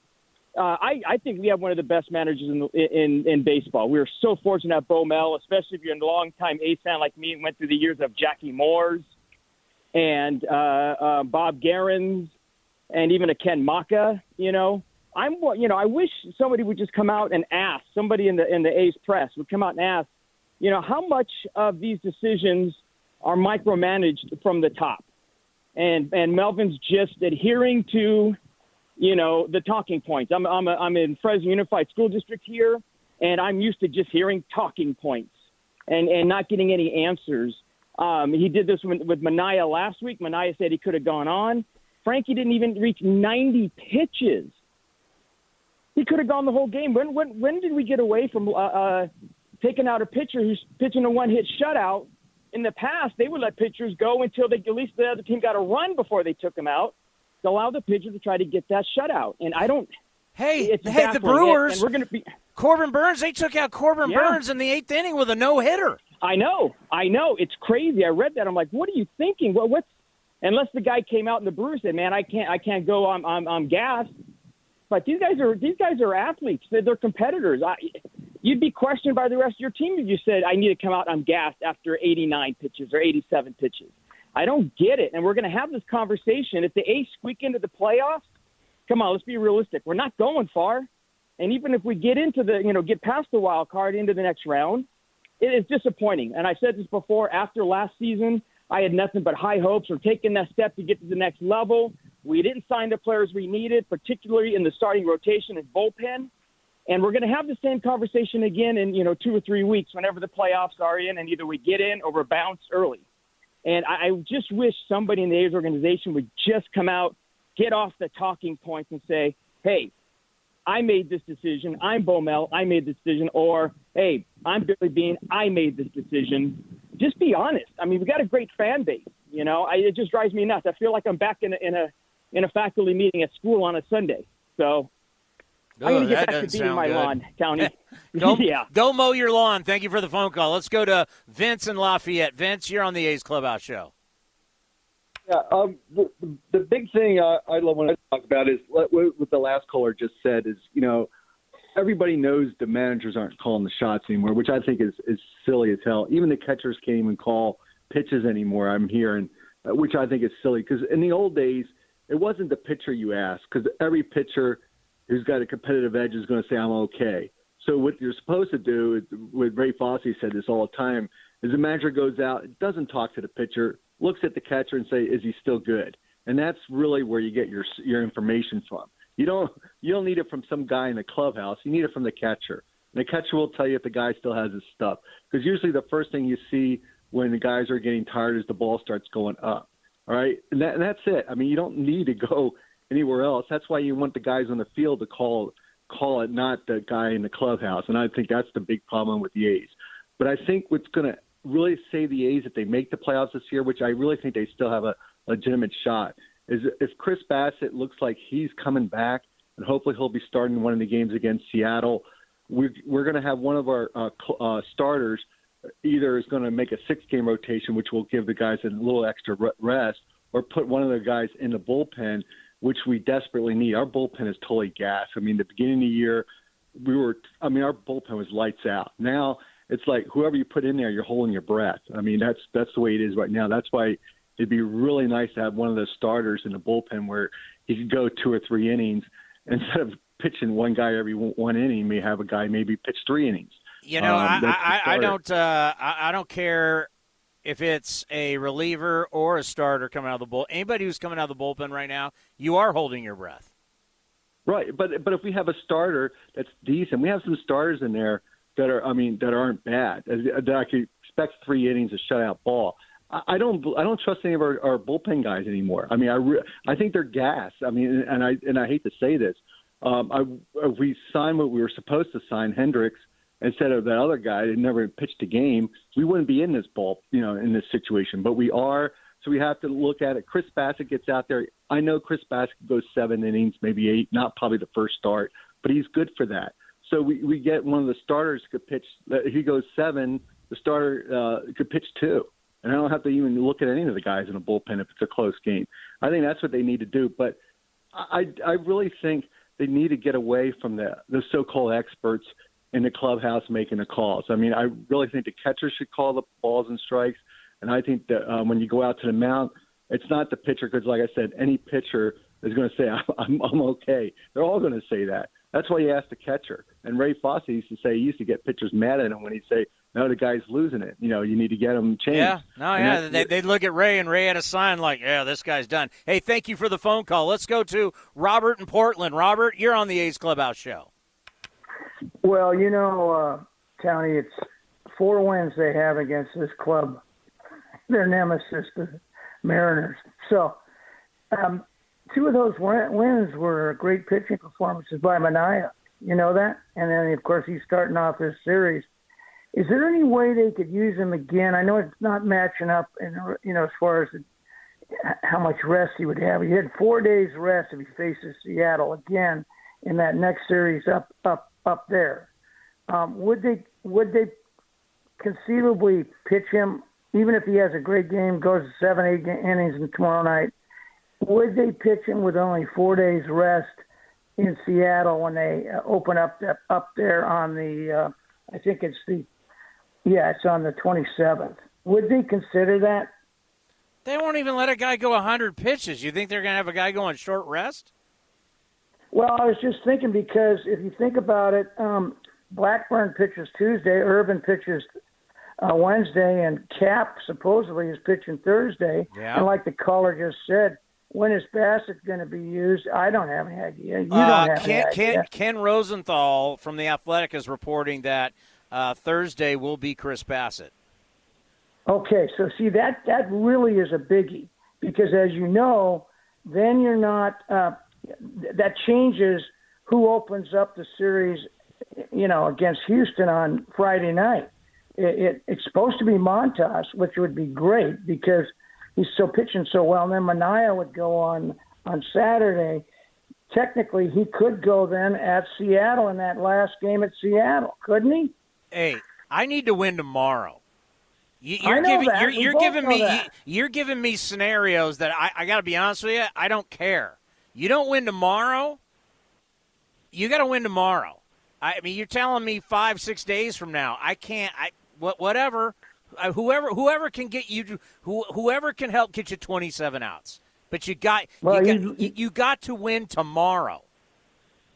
Uh, I, I think we have one of the best managers in, in in baseball. We are so fortunate at Bo Mel, especially if you're a long-time A's fan like me and went through the years of Jackie Moore's and uh, uh, Bob Geren and even a Ken Macha. You know, I'm you know I wish somebody would just come out and ask somebody in the in the A's press would come out and ask, you know, how much of these decisions are micromanaged from the top, and and Melvin's just adhering to you know, the talking points. I'm I'm a, I'm in Fresno Unified School District here, and I'm used to just hearing talking points and and not getting any answers. Um, he did this with, with Manaea last week. Manaea said he could have gone on. Frankie didn't even reach 90 pitches. He could have gone the whole game. When when when did we get away from uh, uh, taking out a pitcher who's pitching a one-hit shutout? In the past, they would let pitchers go until they at least the other team got a run before they took him out allow the pitcher to try to get that shutout. And I don't. Hey, it's hey, the Brewers. And we're going to be Corbin Burnes. They took out Corbin Yeah. Burnes in the eighth inning with a no hitter. I know, I know. It's crazy. I read that. I'm like, what are you thinking? What, what's unless the guy came out and the Brewers said, "Man, I can't, I can't go. I'm, I'm, I'm gassed." But these guys are these guys are athletes. They're, they're competitors. I, you'd be questioned by the rest of your team if you said, "I need to come out. I'm gassed after 89 pitches or 87 pitches." I don't get it. And we're going to have this conversation. If the A's squeak into the playoffs, come on, let's be realistic. We're not going far. And even if we get into the, you know, get past the wild card into the next round, it is disappointing. And I said this before after last season, I had nothing but high hopes for taking that step to get to the next level. We didn't sign the players we needed, particularly in the starting rotation and bullpen. And we're going to have the same conversation again in, you know, two or three weeks whenever the playoffs are in and either we get in or we're bounced early. And I, I just wish somebody in the A's organization would just come out, get off the talking points, and say, "Hey, I made this decision. I'm Bo Mel. I made this decision." Or, "Hey, I'm Billy Beane. I made this decision." Just be honest. I mean, we've got a great fan base. You know, I, it just drives me nuts. I feel like I'm back in a, in a in a faculty meeting at school on a Sunday. So I'm going to get that back to doesn't beating my good. lawn, Townie. Go, yeah. go mow your lawn. Thank you for the phone call. Let's go to Vince in Lafayette. Vince, you're on the A's Clubhouse show. Yeah, um, the, the big thing uh, I love when I talk about is what, what the last caller just said is, you know, everybody knows the managers aren't calling the shots anymore, which I think is, is silly as hell. Even the catchers can't even call pitches anymore, I'm hearing, uh, which I think is silly. Because in the old days, it wasn't the pitcher you asked, because every pitcher who's got a competitive edge is going to say, I'm okay. So what you're supposed to do, what Ray Fosse said this all the time, is the manager goes out, doesn't talk to the pitcher, looks at the catcher and say, is he still good? And that's really where you get your your information from. You don't you don't need it from some guy in the clubhouse. You need it from the catcher. And the catcher will tell you if the guy still has his stuff. Because usually the first thing you see when the guys are getting tired is the ball starts going up. All right, and, that, and that's it. I mean, you don't need to go anywhere else. That's why you want the guys on the field to call call it, not the guy in the clubhouse. And I think that's the big problem with the A's. But I think what's going to really save the A's if they make the playoffs this year, which I really think they still have a legitimate shot, is if Chris Bassitt looks like he's coming back, and hopefully he'll be starting one of the games against Seattle. We're, we're going to have one of our uh, uh, starters either is going to make a six game rotation, which will give the guys a little extra rest, or put one of the guys in the bullpen, which we desperately need. Our bullpen is totally gas. I mean, the beginning of the year, we were, I mean, our bullpen was lights out. Now it's like whoever you put in there, you're holding your breath. I mean, that's that's the way it is right now. That's why it'd be really nice to have one of those starters in the bullpen where he could go two or three innings instead of pitching one guy every one inning. May have a guy maybe pitch three innings. You know, Um, I, I, I don't. Uh, I, I don't care if it's a reliever or a starter coming out of the bull. Anybody who's coming out of the bullpen right now, you are holding your breath. Right, but but if we have a starter that's decent, we have some starters in there that are, I mean, that aren't bad. That I could expect three innings of shutout ball. I I don't I don't trust any of our, our bullpen guys anymore. I mean, I re- I think they're gas. I mean, and I and I hate to say this, um, I we signed what we were supposed to sign Hendricks instead of that other guy that never pitched a game, we wouldn't be in this ball, you know, in this situation. But we are, so we have to look at it. Chris Bassitt gets out there. I know Chris Bassitt goes seven innings, maybe eight, not probably the first start, but he's good for that. So we, we get one of the starters could pitch. He goes seven, the starter uh, could pitch two, and I don't have to even look at any of the guys in the bullpen if it's a close game. I think that's what they need to do. But I I really think they need to get away from the the so-called experts in the clubhouse making the calls. I mean, I really think the catcher should call the balls and strikes, and I think that um, when you go out to the mound, it's not the pitcher because, like I said, any pitcher is going to say I'm, I'm I'm okay. They're all going to say that. That's why you ask the catcher. And Ray Fosse used to say he used to get pitchers mad at him when he'd say, "No, the guy's losing it. You know, you need to get him changed." Yeah, no, And yeah. They, they'd look at Ray, and Ray had a sign like, "Yeah, this guy's done." Hey, thank you for the phone call. Let's go to Robert in Portland. Robert, you're on the A's Clubhouse show. Well, you know, uh, Tony, it's four wins they have against this club, their nemesis, the Mariners. So, um, two of those wins were great pitching performances by Manaea. You know that? And then, of course, he's starting off this series. Is there any way they could use him again? I know it's not matching up, in, you know, as far as the, how much rest he would have. He had four days rest if he faces Seattle again in that next series up up up there. Um, would they would they conceivably pitch him even if he has a great game, goes seven eight innings tomorrow night? Would they pitch him with only four days rest in Seattle when they uh, open up the, up there on the uh, I think it's the yeah it's on the 27th. Would they consider that? They won't even let a guy go 100 pitches. You think they're going to have a guy go on short rest? Well, I was just thinking because if you think about it, um, Blackburn pitches Tuesday, Irvin pitches uh, Wednesday, and Cap supposedly is pitching Thursday. Yeah. And like the caller just said, when is Bassitt going to be used? I don't have any idea. You Uh, don't have Ken, any idea. Ken Rosenthal from The Athletic is reporting that uh, Thursday will be Chris Bassitt. Okay, so see that that really is a biggie because as you know, then you're not. Uh, that changes who opens up the series, you know, against Houston on Friday night. It, it, it's supposed to be Montas, which would be great because he's so pitching so well. And then Manaea would go on on Saturday. Technically, he could go then at Seattle in that last game at Seattle, couldn't he? Hey, I need to win tomorrow. You, you're giving that. you're, you're giving me you, are giving me scenarios that I, I got to be honest with you. I don't care. You don't win tomorrow. You got to win tomorrow. I mean, you're telling me five six days from now. I can't. I what whatever. Uh, whoever whoever can get you to who, whoever can help get you 27 outs. But you got Well, you, got you, you got to win tomorrow.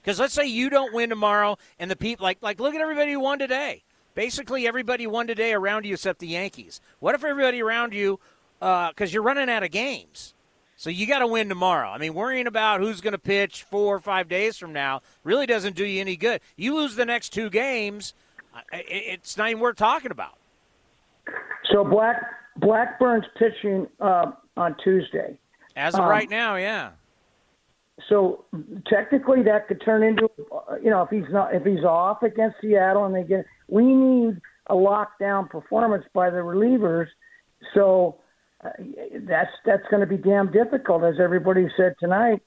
Because let's say you don't win tomorrow, and the people like like look at everybody who won today. Basically, everybody won today around you except the Yankees. What if everybody around you, because you're running out of games, so you got to win tomorrow. I mean, worrying about who's going to pitch four or five days from now really doesn't do you any good. You lose the next two games, it's not even worth talking about. So Black Blackburn's pitching uh, on Tuesday. As of Um, right now, yeah. So technically, that could turn into, uh, you know, if he's not if he's off against Seattle and they get, we need a lockdown performance by the relievers. So that's that's going to be damn difficult, as everybody said tonight.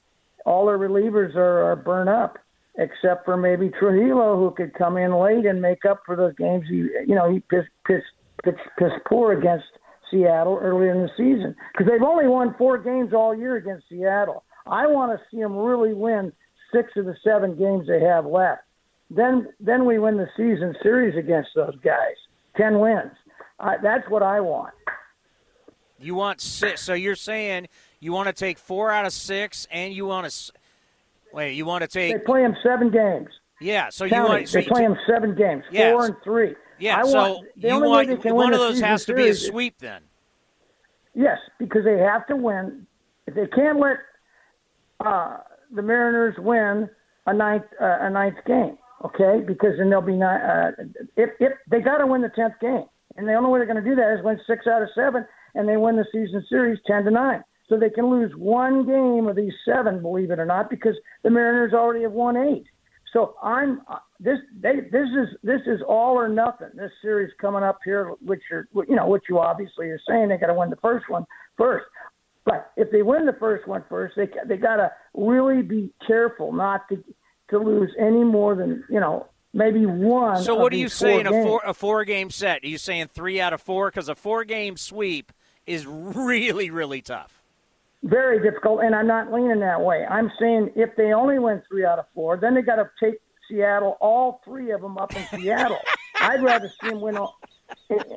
All the relievers are, are burnt up, except for maybe Trujillo, who could come in late and make up for those games. He, you know, he pissed pissed pissed, pissed poor against Seattle earlier in the season because they've only won four games all year against Seattle. I want to see them really win six of the seven games they have left. Then, then we win the season series against those guys. Ten wins. I, that's what I want. You want six. So you're saying you want to take four out of six, and you want to wait. You want to take. They play them seven games. Yeah. So you want. So they play them seven games, Yes. four and three. Yeah. I so want, the you only want way they can one of those has to be a series is- sweep then. Yes, because they have to win. If they can't let uh, the Mariners win a ninth uh, a ninth game, okay, because then they'll be not. Uh, if if they got to win the tenth game, and the only way they're going to do that is win six out of seven, and they win the season series ten to nine. So they can lose one game of these seven, believe it or not, because the Mariners already have won eight. So I'm uh, this. They, this is this is all or nothing. This series coming up here, which are you know, which you obviously are saying they got to win the first one first. But if they win the first one first, they they got to really be careful not to to lose any more than you know maybe one. So what are you saying? A four a four game set? Are you saying three out of four? Because a four game sweep is really really tough. very difficult, and I'm not leaning that way. I'm saying if they only win three out of four, then they got to take Seattle, all three of them up in Seattle. I'd rather see them win all.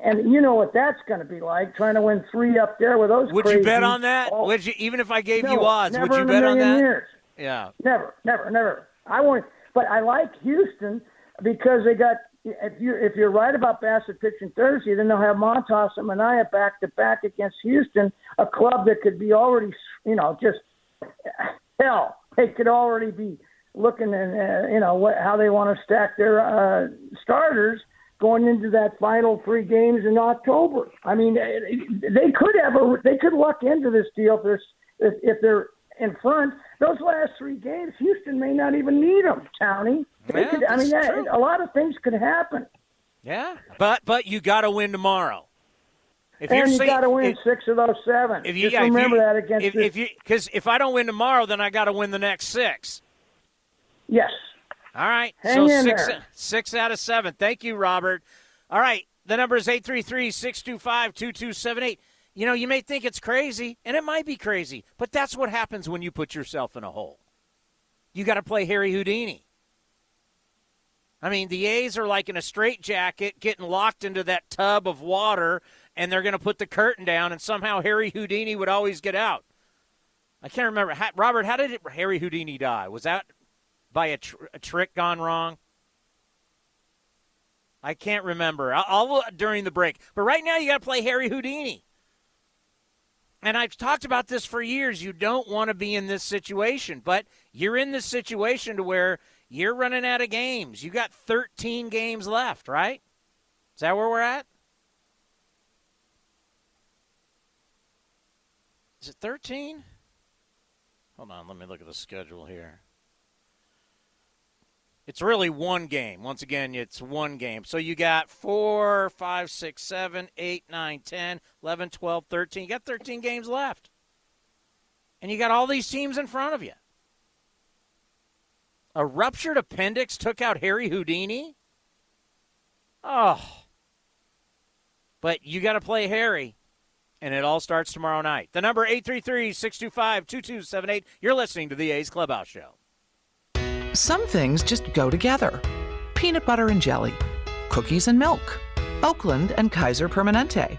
And, you know what that's going to be like, trying to win three up there with those. Would you bet on that? Would you even if I gave No, you odds? Would you bet on that? Years. Yeah. Never, never, never. I won't. but I like Houston because they got. If you if you're right about Bassitt pitching Thursday, then they'll have Montas and Manaea back to back against Houston, a club that could be already, you know, just hell. They could already be looking at, uh, you know, what how they want to stack their uh, starters going into that final three games in October. I mean, eh, they could have a they could luck into this deal if they're if, if they're in front. Those last three games, Houston may not even need them, Townie. Yeah, could, I mean, that, a lot of things could happen. Yeah. But but you got to win tomorrow. If and you got to win if- six of those seven. If you, Just yeah, if you- remember that against if, this- if you because if I don't win tomorrow, then I got to win the next six. Yes. All right. Hang so in six there. six out of seven. Thank you, Robert. All right. The number is 833-625-2278. You know, you may think it's crazy, and it might be crazy, but that's what happens when you put yourself in a hole. You got to play Harry Houdini. I mean, the A's are like in a straitjacket getting locked into that tub of water, and they're going to put the curtain down, and somehow Harry Houdini would always get out. I can't remember. Ha- Robert, how did it, Harry Houdini die? Was that by a, tr- a trick gone wrong? I can't remember. I'll, I'll during the break. But right now, you got to play Harry Houdini. And I've talked about this for years. You don't want to be in this situation, but you're in this situation to where you're running out of games. You got 13 games left, right? Is that where we're at? Is it 13? Hold on, let me look at the schedule here. It's really one game. Once again, it's one game. So you got 4, 5, 6, 7, 8, 9, 10, 11, 12, 13. You got 13 games left. And you got all these teams in front of you. A ruptured appendix took out Harry Houdini? Oh. But you got to play Harry. And it all starts tomorrow night. The number 833-625-2278. You're listening to the A's Clubhouse Show. Some things just go together peanut butter and jelly, cookies and milk, Oakland and Kaiser Permanente.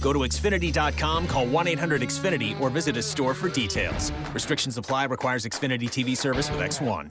Go to Xfinity.com, call 1 800 Xfinity, or visit a store for details. Restrictions apply, requires Xfinity TV service with X1.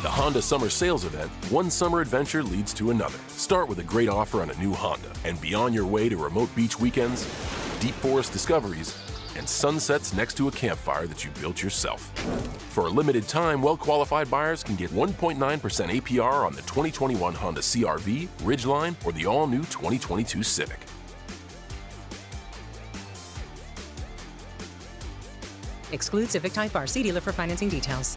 At the Honda Summer Sales Event, one summer adventure leads to another. Start with a great offer on a new Honda, and be on your way to remote beach weekends, deep forest discoveries, and sunsets next to a campfire that you built yourself. For a limited time, well qualified buyers can get 1.9% APR on the 2021 Honda CRV, Ridgeline, or the all new 2022 Civic. Exclude Civic Type R. See dealer for financing details.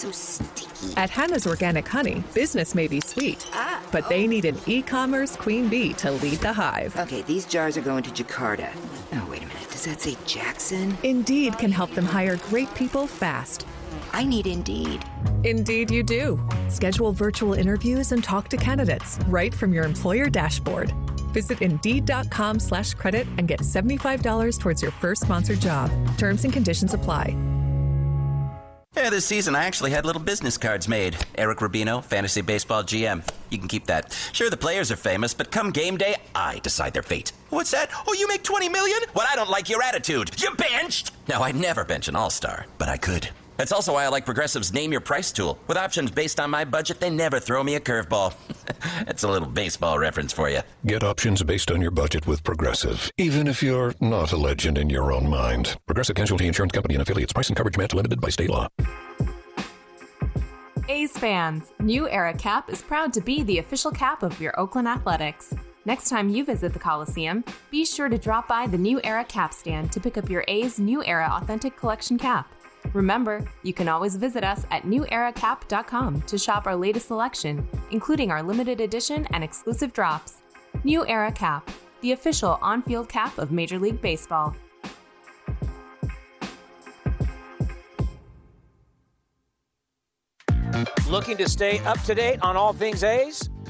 So sticky. At Hannah's Organic Honey, business may be sweet, Ah, but they need an e commerce queen bee to lead the hive. Okay, these jars are going to Jakarta. Oh, wait a minute. Does that say Jackson? Indeed can help them hire great people fast. I need Indeed. Indeed, you do. Schedule virtual interviews and talk to candidates right from your employer dashboard. Visit Indeed.com slash credit and get $75 towards your first sponsored job. Terms and conditions apply. Yeah, this season I actually had little business cards made. Eric Rubino, Fantasy Baseball GM. You can keep that. Sure, the players are famous, but come game day, I decide their fate. What's that? Oh, you make 20 million? Well, I don't like your attitude. You benched! Now, I'd never bench an all star, but I could. That's also why I like Progressive's Name Your Price tool. With options based on my budget, they never throw me a curveball. That's a little baseball reference for you. Get options based on your budget with Progressive, even if you're not a legend in your own mind. Progressive Casualty Insurance Company and affiliates. Price and coverage match limited by state law. A's fans, New Era Cap is proud to be the official cap of your Oakland Athletics. Next time you visit the Coliseum, be sure to drop by the New Era Cap stand to pick up your A's New Era Authentic Collection cap. Remember, you can always visit us at neweracap.com to shop our latest selection, including our limited edition and exclusive drops. New Era Cap, the official on field cap of Major League Baseball. Looking to stay up to date on all things A's?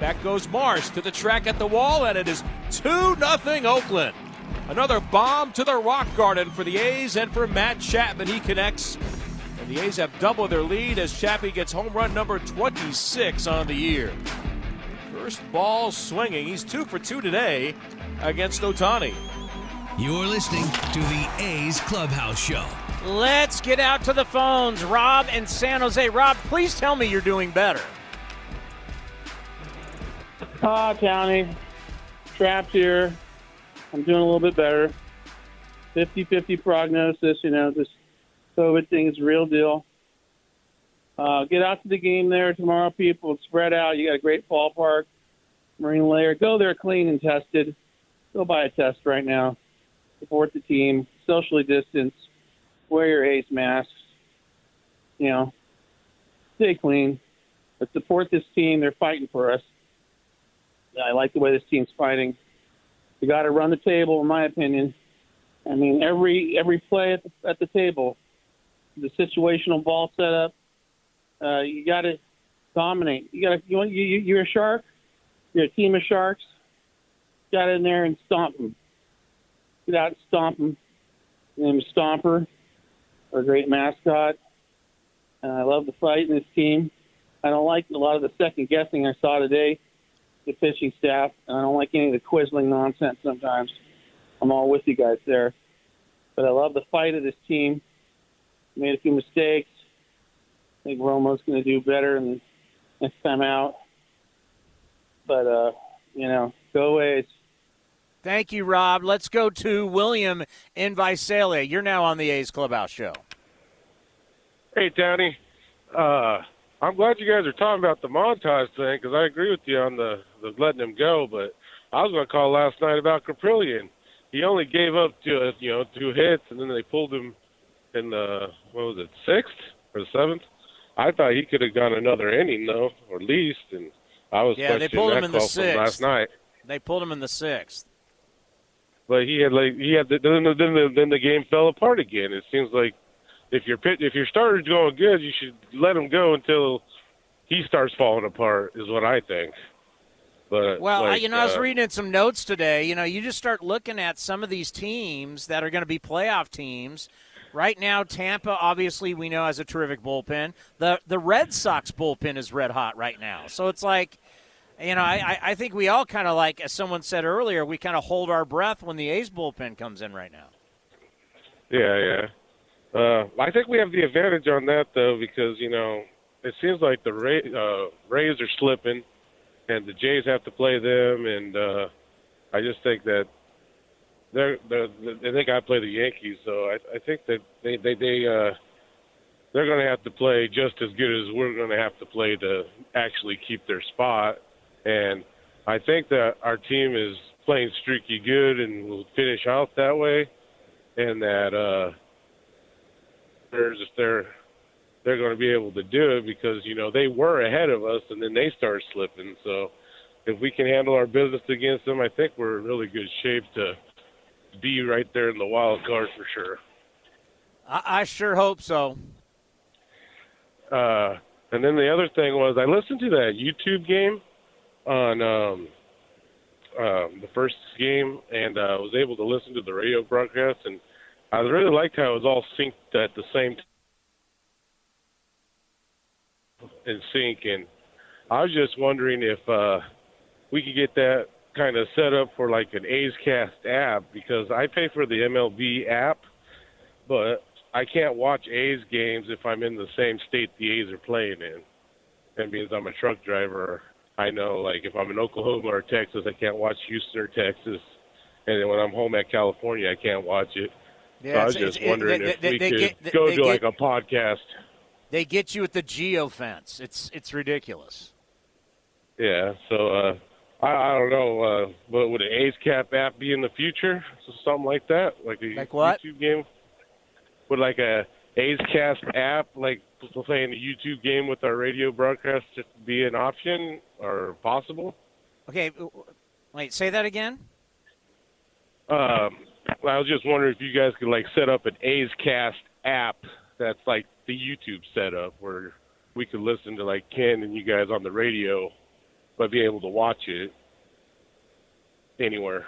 Back goes Marsh to the track at the wall, and it is 2 0 Oakland. Another bomb to the rock garden for the A's and for Matt Chapman. He connects. And the A's have doubled their lead as Chappie gets home run number 26 on the year. First ball swinging. He's two for two today against Ohtani. You're listening to the A's Clubhouse Show. Let's get out to the phones. Rob in San Jose. Rob, please tell me you're doing better. Ah, Townie. Trapped here. I'm doing a little bit better. 50 50 prognosis, you know, this COVID thing is real deal. Uh, get out to the game there tomorrow, people. Spread out. You got a great ballpark, Marine Layer. Go there clean and tested. Go buy a test right now. Support the team. Socially distance. Wear your A's masks. You know, stay clean. But support this team. They're fighting for us. I like the way this team's fighting. You got to run the table, in my opinion. I mean, every every play at the, at the table, the situational ball setup, uh, you got to dominate. You got to you, you you- you're a shark. You're a team of sharks. Got in there and stomp them. get out and stomp them. Name Stomper, our great mascot. And I love the fight in this team. I don't like a lot of the second guessing I saw today, the pitching staff. And I don't like any of the quizzling nonsense sometimes. I'm all with you guys there. But I love the fight of this team. Made a few mistakes. I think Romo's going to do better in next time out. But, uh, you know, go A's. Thank you, Rob. Let's go to William in Visalia. You're now on the A's Clubhouse Show. Hey, Tony. Uh, I'm glad you guys are talking about the montage thing because I agree with you on the, the letting him go. But I was going to call last night about Kaprielian. He only gave up two, uh, you know, two hits, and then they pulled him in the what was it, sixth or the seventh? I thought he could have gone another inning though, or at least. And I was yeah, they pulled him in the sixth last night. They pulled him in the sixth. But he had like he had the, then the, then the then the game fell apart again. It seems like if your pit if your starter's going good, you should let him go until he starts falling apart. Is what I think. But Well, like, you know, I was uh, reading some notes today. You know, you just start looking at some of these teams that are going to be playoff teams. Right now, Tampa, obviously, we know has a terrific bullpen. The the Red Sox bullpen is red hot right now. So it's like, you know, I, I- I think we all kind of like, as someone said earlier, we kind of hold our breath when the A's bullpen comes in right now. Yeah, yeah. Uh, I think we have the advantage on that though because you know it seems like the Ray, uh, Rays are slipping, and the Jays have to play them, and uh, I just think that they're, they're they they got play the Yankees, so I, I think that they they they uh, they're going to have to play just as good as we're going to have to play to actually keep their spot, and I think that our team is playing streaky good and will finish out that way, and that. uh just they're they're going to be able to do it because you know they were ahead of us and then they started slipping. So if we can handle our business against them, I think we're in really good shape to be right there in the wild card for sure. I, I sure hope so. Uh, and then the other thing was I listened to that YouTube game on um, uh, the first game and uh, was able to listen to the radio broadcast and I really liked how it was all synced at the same time in sync and I was just wondering if uh, we could get that kind of set up for like an A's Cast app because I pay for the MLB app, but I can't watch A's games if I'm in the same state the A's are playing in. And because I'm a truck driver, I know like if I'm in Oklahoma or Texas, I can't watch Houston or Texas, and then when I'm home at California, I can't watch it. So Yeah, I was it's- just it- wondering they- if they- we they could get- go to like a podcast. They get you at the geofence. It's it's ridiculous. Yeah, so uh, I, I don't know. Uh, but would an A's Cap app be in the future? So something like that, like a Like what? YouTube game. Would like a A's Cast app, like playing a YouTube game with our radio broadcast, just be an option or possible? Okay, wait, say that again. Um, I was just wondering if you guys could like set up an A's Cast app that's like the YouTube setup where we could listen to like Ken and you guys on the radio, but be able to watch it anywhere.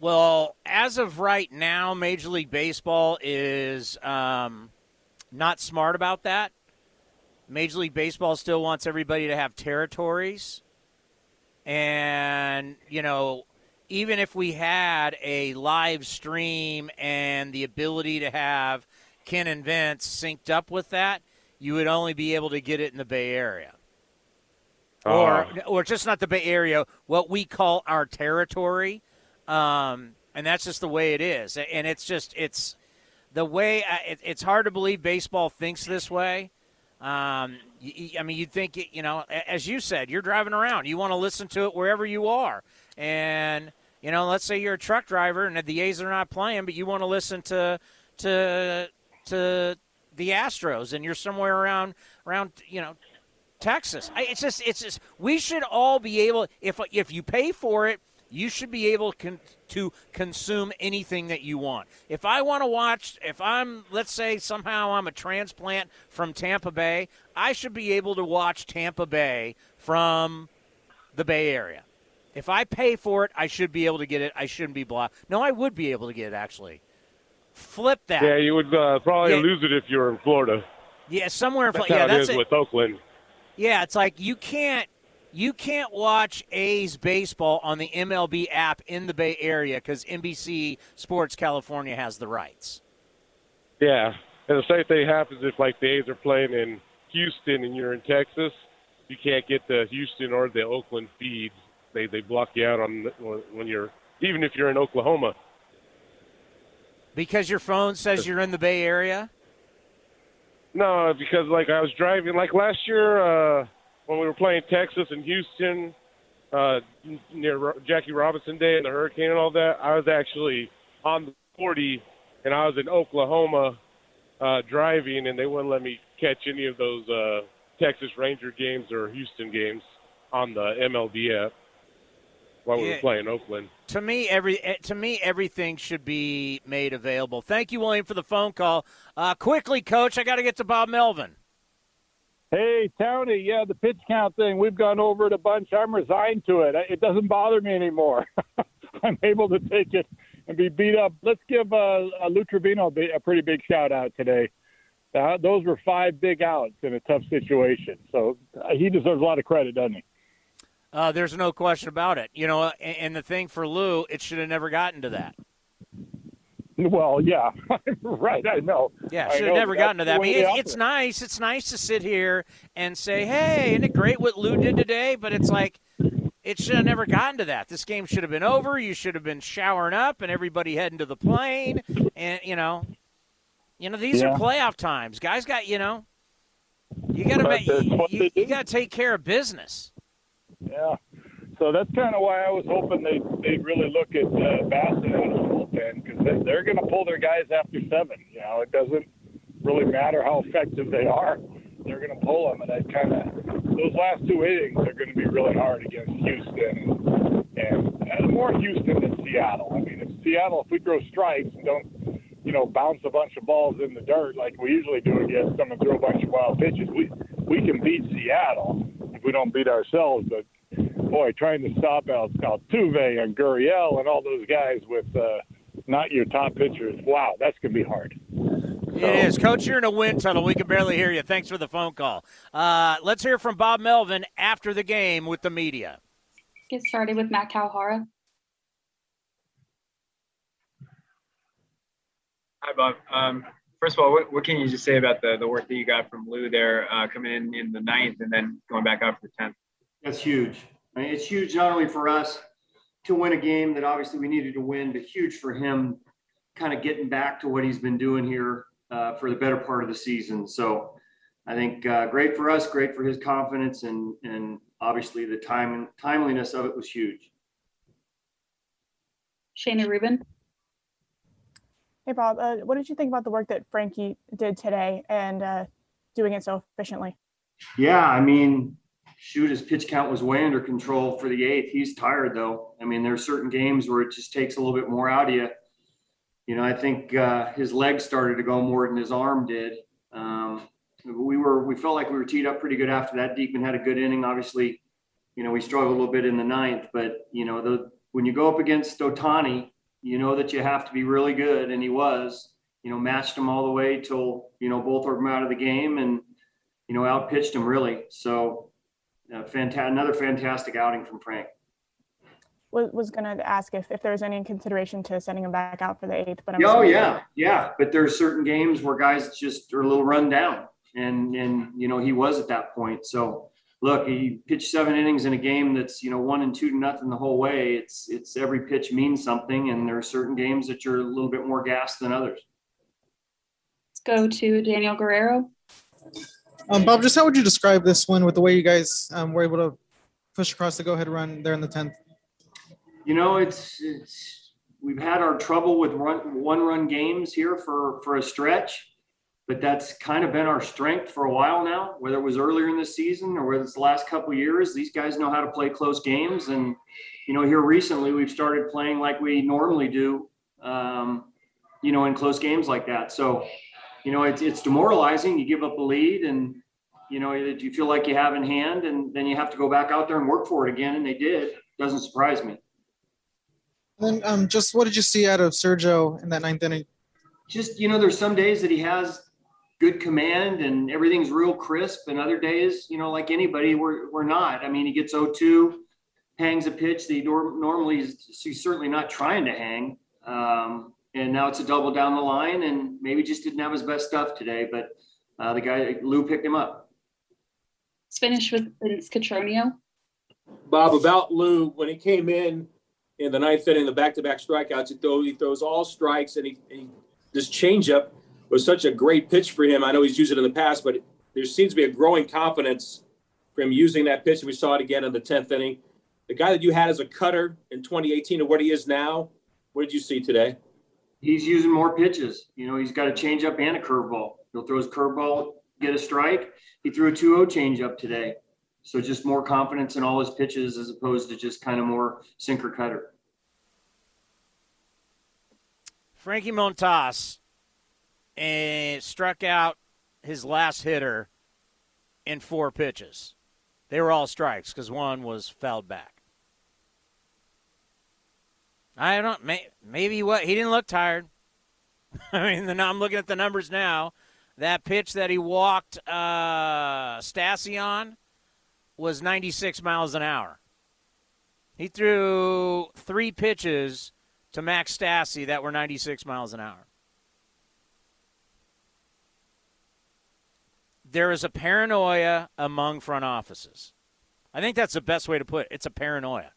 Well, as of right now, Major League Baseball is um, not smart about that. Major League Baseball still wants everybody to have territories. And, you know, even if we had a live stream and the ability to have Ken and Vince synced up with that, you would only be able to get it in the Bay Area. Or, or just not the Bay Area, what we call our territory. Um, and that's just the way it is. And it's just, it's the way, uh, it, it's hard to believe baseball thinks this way. Um, I mean, you'd think, you know, as you said, you're driving around. You want to listen to it wherever you are. And, you know, let's say you're a truck driver and the A's are not playing, but you want to listen to, to, to the Astros and you're somewhere around, around, you know, Texas. I, it's just, it's just, we should all be able, if, if you pay for it, you should be able con- to consume anything that you want. If I want to watch, if I'm, let's say somehow I'm a transplant from Tampa Bay, I should be able to watch Tampa Bay from the Bay Area. If I pay for it, I should be able to get it. I shouldn't be blocked. No, I would be able to get it actually. Flip that. Yeah, you would uh, probably Yeah. lose it if you were in Florida. Yeah, somewhere in Florida. Yeah, that's it. with Oakland. Yeah, it's like you can't you can't watch A's baseball on the MLB app in the Bay Area because NBC Sports California has the rights. Yeah, and the same thing happens if like the A's are playing in Houston and you're in Texas. You can't get the Houston or the Oakland feeds. They they block you out on when you're even if you're in Oklahoma. Because your phone says you're in the Bay Area? No, because like I was driving like last year uh, when we were playing Texas and Houston uh, near Jackie Robinson Day and the hurricane and all that. I was actually on the 40 and I was in Oklahoma uh, driving, and they wouldn't let me catch any of those uh, Texas Ranger games or Houston games on the MLB app while we Yeah. were playing Oakland. To me, every eh, to me everything should be made available. Thank you, William, for the phone call. Uh, quickly, Coach, I got to get to Bob Melvin. Hey, Tony, yeah, the pitch count thing, we've gone over it a bunch. I'm resigned to it. It doesn't bother me anymore. I'm able to take it and be beat up. Let's give uh, uh, Lou Trivino a, bi- a pretty big shout out today. Uh, those were five big outs in a tough situation. So uh, he deserves a lot of credit, doesn't he? Uh, there's no question about it. You know, and, and the thing for Lou, it should have never gotten to that. Well, yeah, right. I know. Yeah, should have never gotten to that. I mean, it's, it's nice. It's nice to sit here and say, "Hey, isn't it great what Lou did today?" But it's like, it should have never gotten to that. This game should have been over. You should have been showering up and everybody heading to the plane. And you know, you know these Yeah. are playoff times. Guys got you know, you got to But make that's you, you, you got to take care of business. Yeah. So that's kind of why I was hoping they they really look at uh, Bassitt and the bullpen because they, they're going to pull their guys after seven. You know, it doesn't really matter how effective they are; they're going to pull them. And I kind of those last two innings are going to be really hard against Houston and, and, more Houston than Seattle. I mean, if Seattle, if we throw strikes and don't you know bounce a bunch of balls in the dirt like we usually do against them and throw a bunch of wild pitches, we we can beat Seattle we don't beat ourselves, but boy, trying to stop Al- Altuve and Gurriel and all those guys with uh, not your top pitchers, wow, that's going to be hard. It is, Coach. You're in a wind tunnel. We can barely hear you. Thanks for the phone call. Uh, let's hear from Bob Melvin after the game with the media. Get started with Matt Kawahara. Hi, Bob. Um, first of all, what, what can you just say about the, the work that you got from Lou there uh, coming in in the ninth and then going back out for the tenth? That's huge. I mean, it's huge not only for us to win a game that obviously we needed to win, but huge for him kind of getting back to what he's been doing here uh, for the better part of the season. So I think uh, great for us, great for his confidence, and and obviously the time timeliness of it was huge. Shayna Rubin. Hey, Bob, uh, what did you think about the work that Frankie did today and uh, doing it so efficiently? Yeah, I mean, shoot, his pitch count was way under control for the eighth. He's tired though. I mean, there are certain games where it just takes a little bit more out of you. You know, I think uh, his legs started to go more than his arm did. Um, we were we felt like we were teed up pretty good after that. Diekman had a good inning. Obviously, you know, we struggled a little bit in the ninth, but you know, the when you go up against Ohtani, you know that you have to be really good, and he was. You know, matched him all the way till you know both of them out of the game, and you know outpitched him really. So, uh, fantastic, another fantastic outing from Frank. Was, was going to ask if, if there was any consideration to sending him back out for the eighth, but I'm Oh yeah, yeah. But there's certain games where guys just are a little run down, and and you know he was at that point. So look, he pitched seven innings in a game that's you know one and two to nothing the whole way. It's it's every pitch means something, and there are certain games that you're a little bit more gassed than others. Let's go to Daniel Guerrero. Um, Bob, just how would you describe this one with the way you guys um, were able to push across the go-ahead run there in the tenth? You know, it's it's we've had our trouble with run one run games here for for a stretch, but that's kind of been our strength for a while now. Whether it was earlier in the season or whether it's the last couple of years, these guys know how to play close games. And you know, here recently we've started playing like we normally do. Um, you know, in close games like that. So, you know, it's it's demoralizing. You give up a lead, and you know that you feel like you have in hand, and then you have to go back out there and work for it again. And they did. doesn't surprise me. And um, just what did you see out of Sergio in that ninth inning? Just you know, there's some days that he has good command and everything's real crisp, and other days, you know, like anybody, we're we're not. I mean, he gets 0-2, hangs a pitch that he normally is he's certainly not trying to hang. Um, and now it's a double down the line, and maybe just didn't have his best stuff today. But uh, the guy Lou picked him up. Let's finish with Vince Cotroneo. Bob, about Lou, when he came in in the ninth inning, the back-to-back strikeouts, he, throw, he throws all strikes, and he, he this changeup was such a great pitch for him. I know he's used it in the past, but there seems to be a growing confidence from using that pitch. We saw it again in the tenth inning. The guy that you had as a cutter in 2018 and what he is now, what did you see today? He's using more pitches. You know, he's got a changeup and a curveball. He'll throw his curveball, get a strike. He threw a 2-0 changeup today. So just more confidence in all his pitches as opposed to just kind of more sinker cutter. Frankie Montas and struck out his last hitter in four pitches. They were all strikes because one was fouled back. I don't. May, maybe what he didn't look tired. I mean, the, I'm looking at the numbers now. That pitch that he walked uh, Stassi on was 96 miles an hour. He threw three pitches to Max Stassi that were 96 miles an hour. There is a paranoia among front offices. I think that's the best way to put it. It's a paranoia.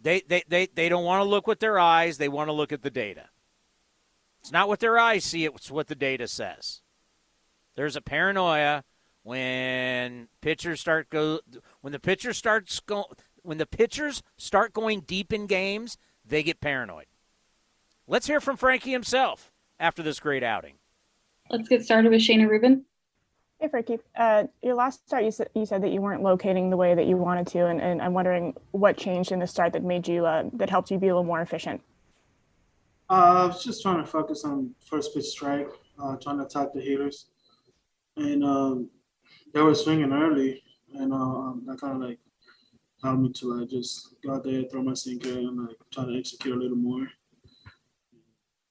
They, they, they, they don't want to look with their eyes, they want to look at the data. It's not what their eyes see, it's what the data says. There's a paranoia when pitchers start go when the pitcher starts go when the pitchers start going deep in games, they get paranoid. Let's hear from Frankie himself after this great outing. Let's get started with Shayna Rubin. Hey, Frankie. Uh, your last start, you said, you said that you weren't locating the way that you wanted to, and, and I'm wondering what changed in the start that made you uh, that helped you be a little more efficient. Uh, I was just trying to focus on first pitch strike, uh, trying to attack the hitters, and um, they were swinging early, and uh, um, that kind of like helped me to like just go out there, throw my sinker, and like try to execute a little more.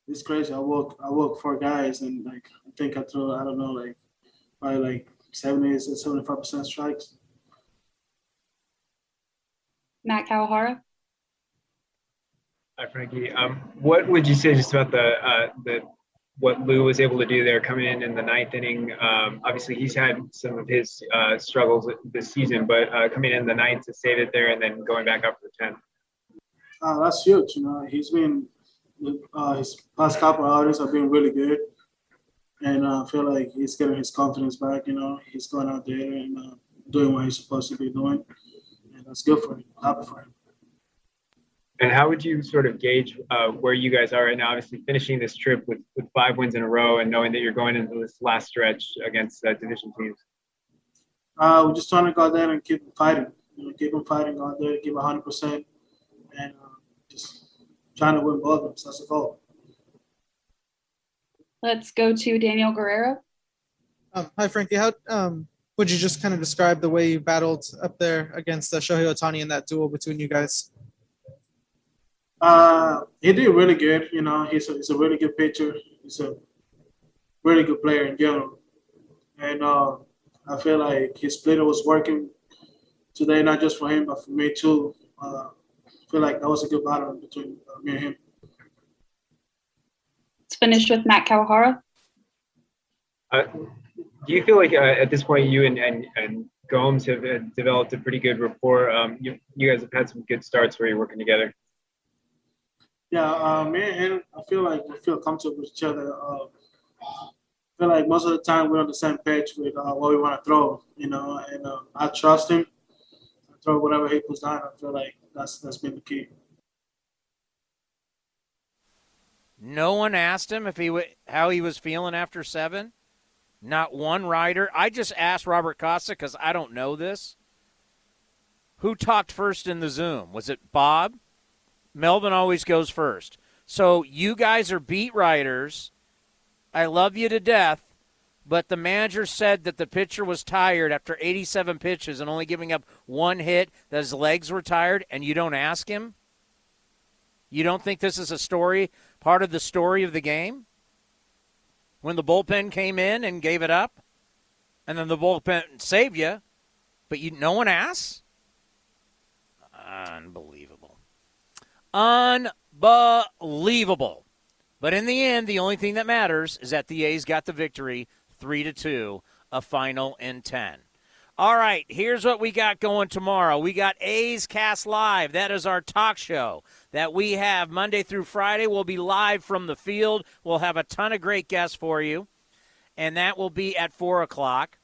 It's crazy. I walk, I walk four guys, and like I think I throw, I don't know, like probably like 70 to 75 percent strikes. Matt Kawahara. Hi, Frankie. Um, what would you say just about the uh, the what Lou was able to do there coming in in the ninth inning? Um, obviously, he's had some of his uh, struggles this season, but uh, coming in the ninth to save it there and then going back up for the tenth. Uh, that's huge. You know, he's been uh, his past couple outings have been really good, and I feel like he's getting his confidence back. You know, he's going out there and uh, doing what he's supposed to be doing, and that's good for him. Happy for him. And how would you sort of gauge uh, where you guys are right now? Obviously, finishing this trip with, with five wins in a row and knowing that you're going into this last stretch against uh, division teams. Uh, we're just trying to go out there and keep fighting. You know, keep them fighting, out there, give 100 percent, and uh, just trying to win ball games. That's the goal. Let's go to Daniel Guerrero. Um, hi, Frankie. How um, would you just kind of describe the way you battled up there against uh, Shohei Ohtani in that duel between you guys? Uh, he did really good. You know, he's a, he's a really good pitcher. He's a really good player in general. And uh, I feel like his splitter was working today, not just for him, but for me too. Uh, I feel like that was a good battle between uh, me and him. Let's finish with Matt Kawahara. Uh, do you feel like uh, at this point you and, and, and Gomes have uh, developed a pretty good rapport? Um, you, you guys have had some good starts where you're working together. Yeah, uh, me and him, I feel like we feel comfortable with each other. Uh, I feel like most of the time we're on the same page with uh, what we want to throw, you know, and uh, I trust him. I throw whatever he puts down. I feel like that's that's been the key. No one asked him if he w- how he was feeling after seven. Not one writer. I just asked Robert Costa because I don't know this. Who talked first in the Zoom? Was it Bob? Melvin always goes first. So you guys are beat writers. I love you to death, but the manager said that the pitcher was tired after 87 pitches and only giving up one hit, that his legs were tired, and you don't ask him? You don't think this is a story, part of the story of the game? When the bullpen came in and gave it up, and then the bullpen saved you, but you no one asks? Unbelievable. Unbelievable. But in the end, the only thing that matters is that the A's got the victory, three to two, a final in ten. All right, here's what we got going tomorrow. We got A's Cast Live. That is our talk show that we have Monday through Friday. We'll be live from the field. We'll have a ton of great guests for you, and that will be at four o'clock.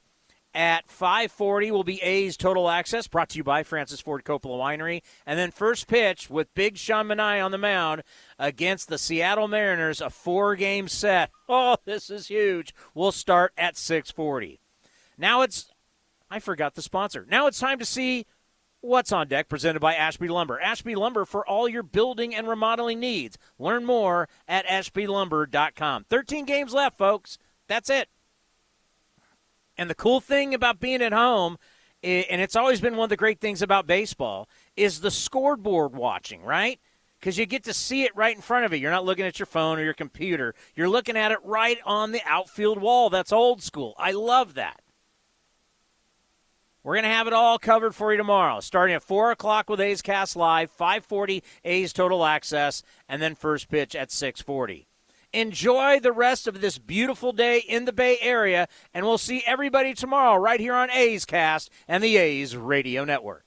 At 5:40 will be A's Total Access, brought to you by Francis Ford Coppola Winery, and then first pitch with Big Sean Manaea on the mound against the Seattle Mariners, a four-game set. Oh, this is huge. We'll start at 6:40. Now it's I forgot the sponsor. Now it's time to see what's on deck presented by Ashby Lumber. Ashby Lumber for all your building and remodeling needs. Learn more at ashbylumber.com. 13 games left, folks. That's it. And the cool thing about being at home, and it's always been one of the great things about baseball, is the scoreboard watching, right? Because you get to see it right in front of you. You're not looking at your phone or your computer. You're looking at it right on the outfield wall. That's old school. I love that. We're going to have it all covered for you tomorrow, starting at 4 o'clock with A's Cast Live, 540 A's Total Access, and then first pitch at 640. Enjoy the rest of this beautiful day in the Bay Area, and we'll see everybody tomorrow right here on A's Cast and the A's Radio Network.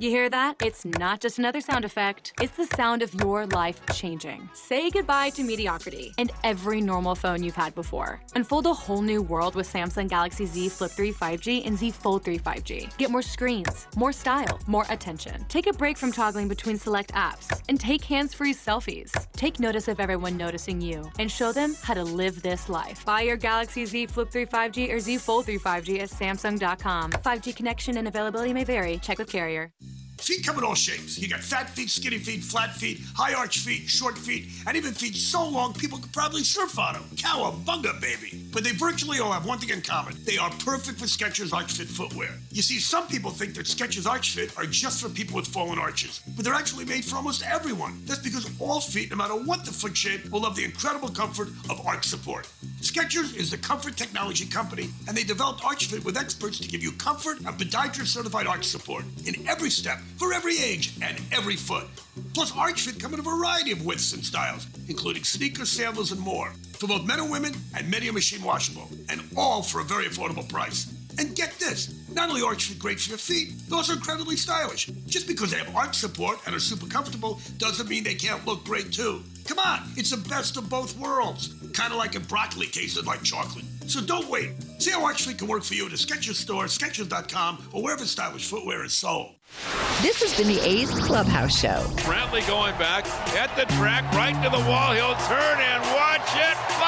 You hear that? It's not just another sound effect. It's the sound of your life changing. Say goodbye to mediocrity and every normal phone you've had before. Unfold a whole new world with Samsung Galaxy Z Flip 3 5G and Z Fold 3 5G. Get more screens, more style, more attention. Take a break from toggling between select apps and take hands-free selfies. Take notice of everyone noticing you and show them how to live this life. Buy your Galaxy Z Flip 3 5G or Z Fold 3 5G at Samsung.com. 5G connection and availability may vary. Check with carrier. Feet come in all shapes. You got fat feet, skinny feet, flat feet, high arch feet, short feet, and even feet so long people could probably surf on them. Cowabunga, baby. But they virtually all have one thing in common. They are perfect for Skechers Arch Fit footwear. You see, some people think that Skechers Arch Fit are just for people with fallen arches, but they're actually made for almost everyone. That's because all feet, no matter what the foot shape, will love the incredible comfort of arch support. Skechers is the comfort technology company, and they developed ArchFit with experts to give you comfort and podiatrist certified arch support in every step for every age and every foot. Plus, ArchFit come in a variety of widths and styles, including sneakers, sandals, and more, for both men and women, and many are machine washable, and all for a very affordable price. And get this, not only are ArchFit great for your feet, they're also incredibly stylish. Just because they have arch support and are super comfortable doesn't mean they can't look great too. Come on, it's the best of both worlds. Kind of like if broccoli tasted like chocolate. So don't wait. See how ArchFit can work for you at a Skechers store, Skechers.com, or wherever stylish footwear is sold. This has been the A's Clubhouse Show. Brantley going back at the track, right to the wall. He'll turn and watch it fly.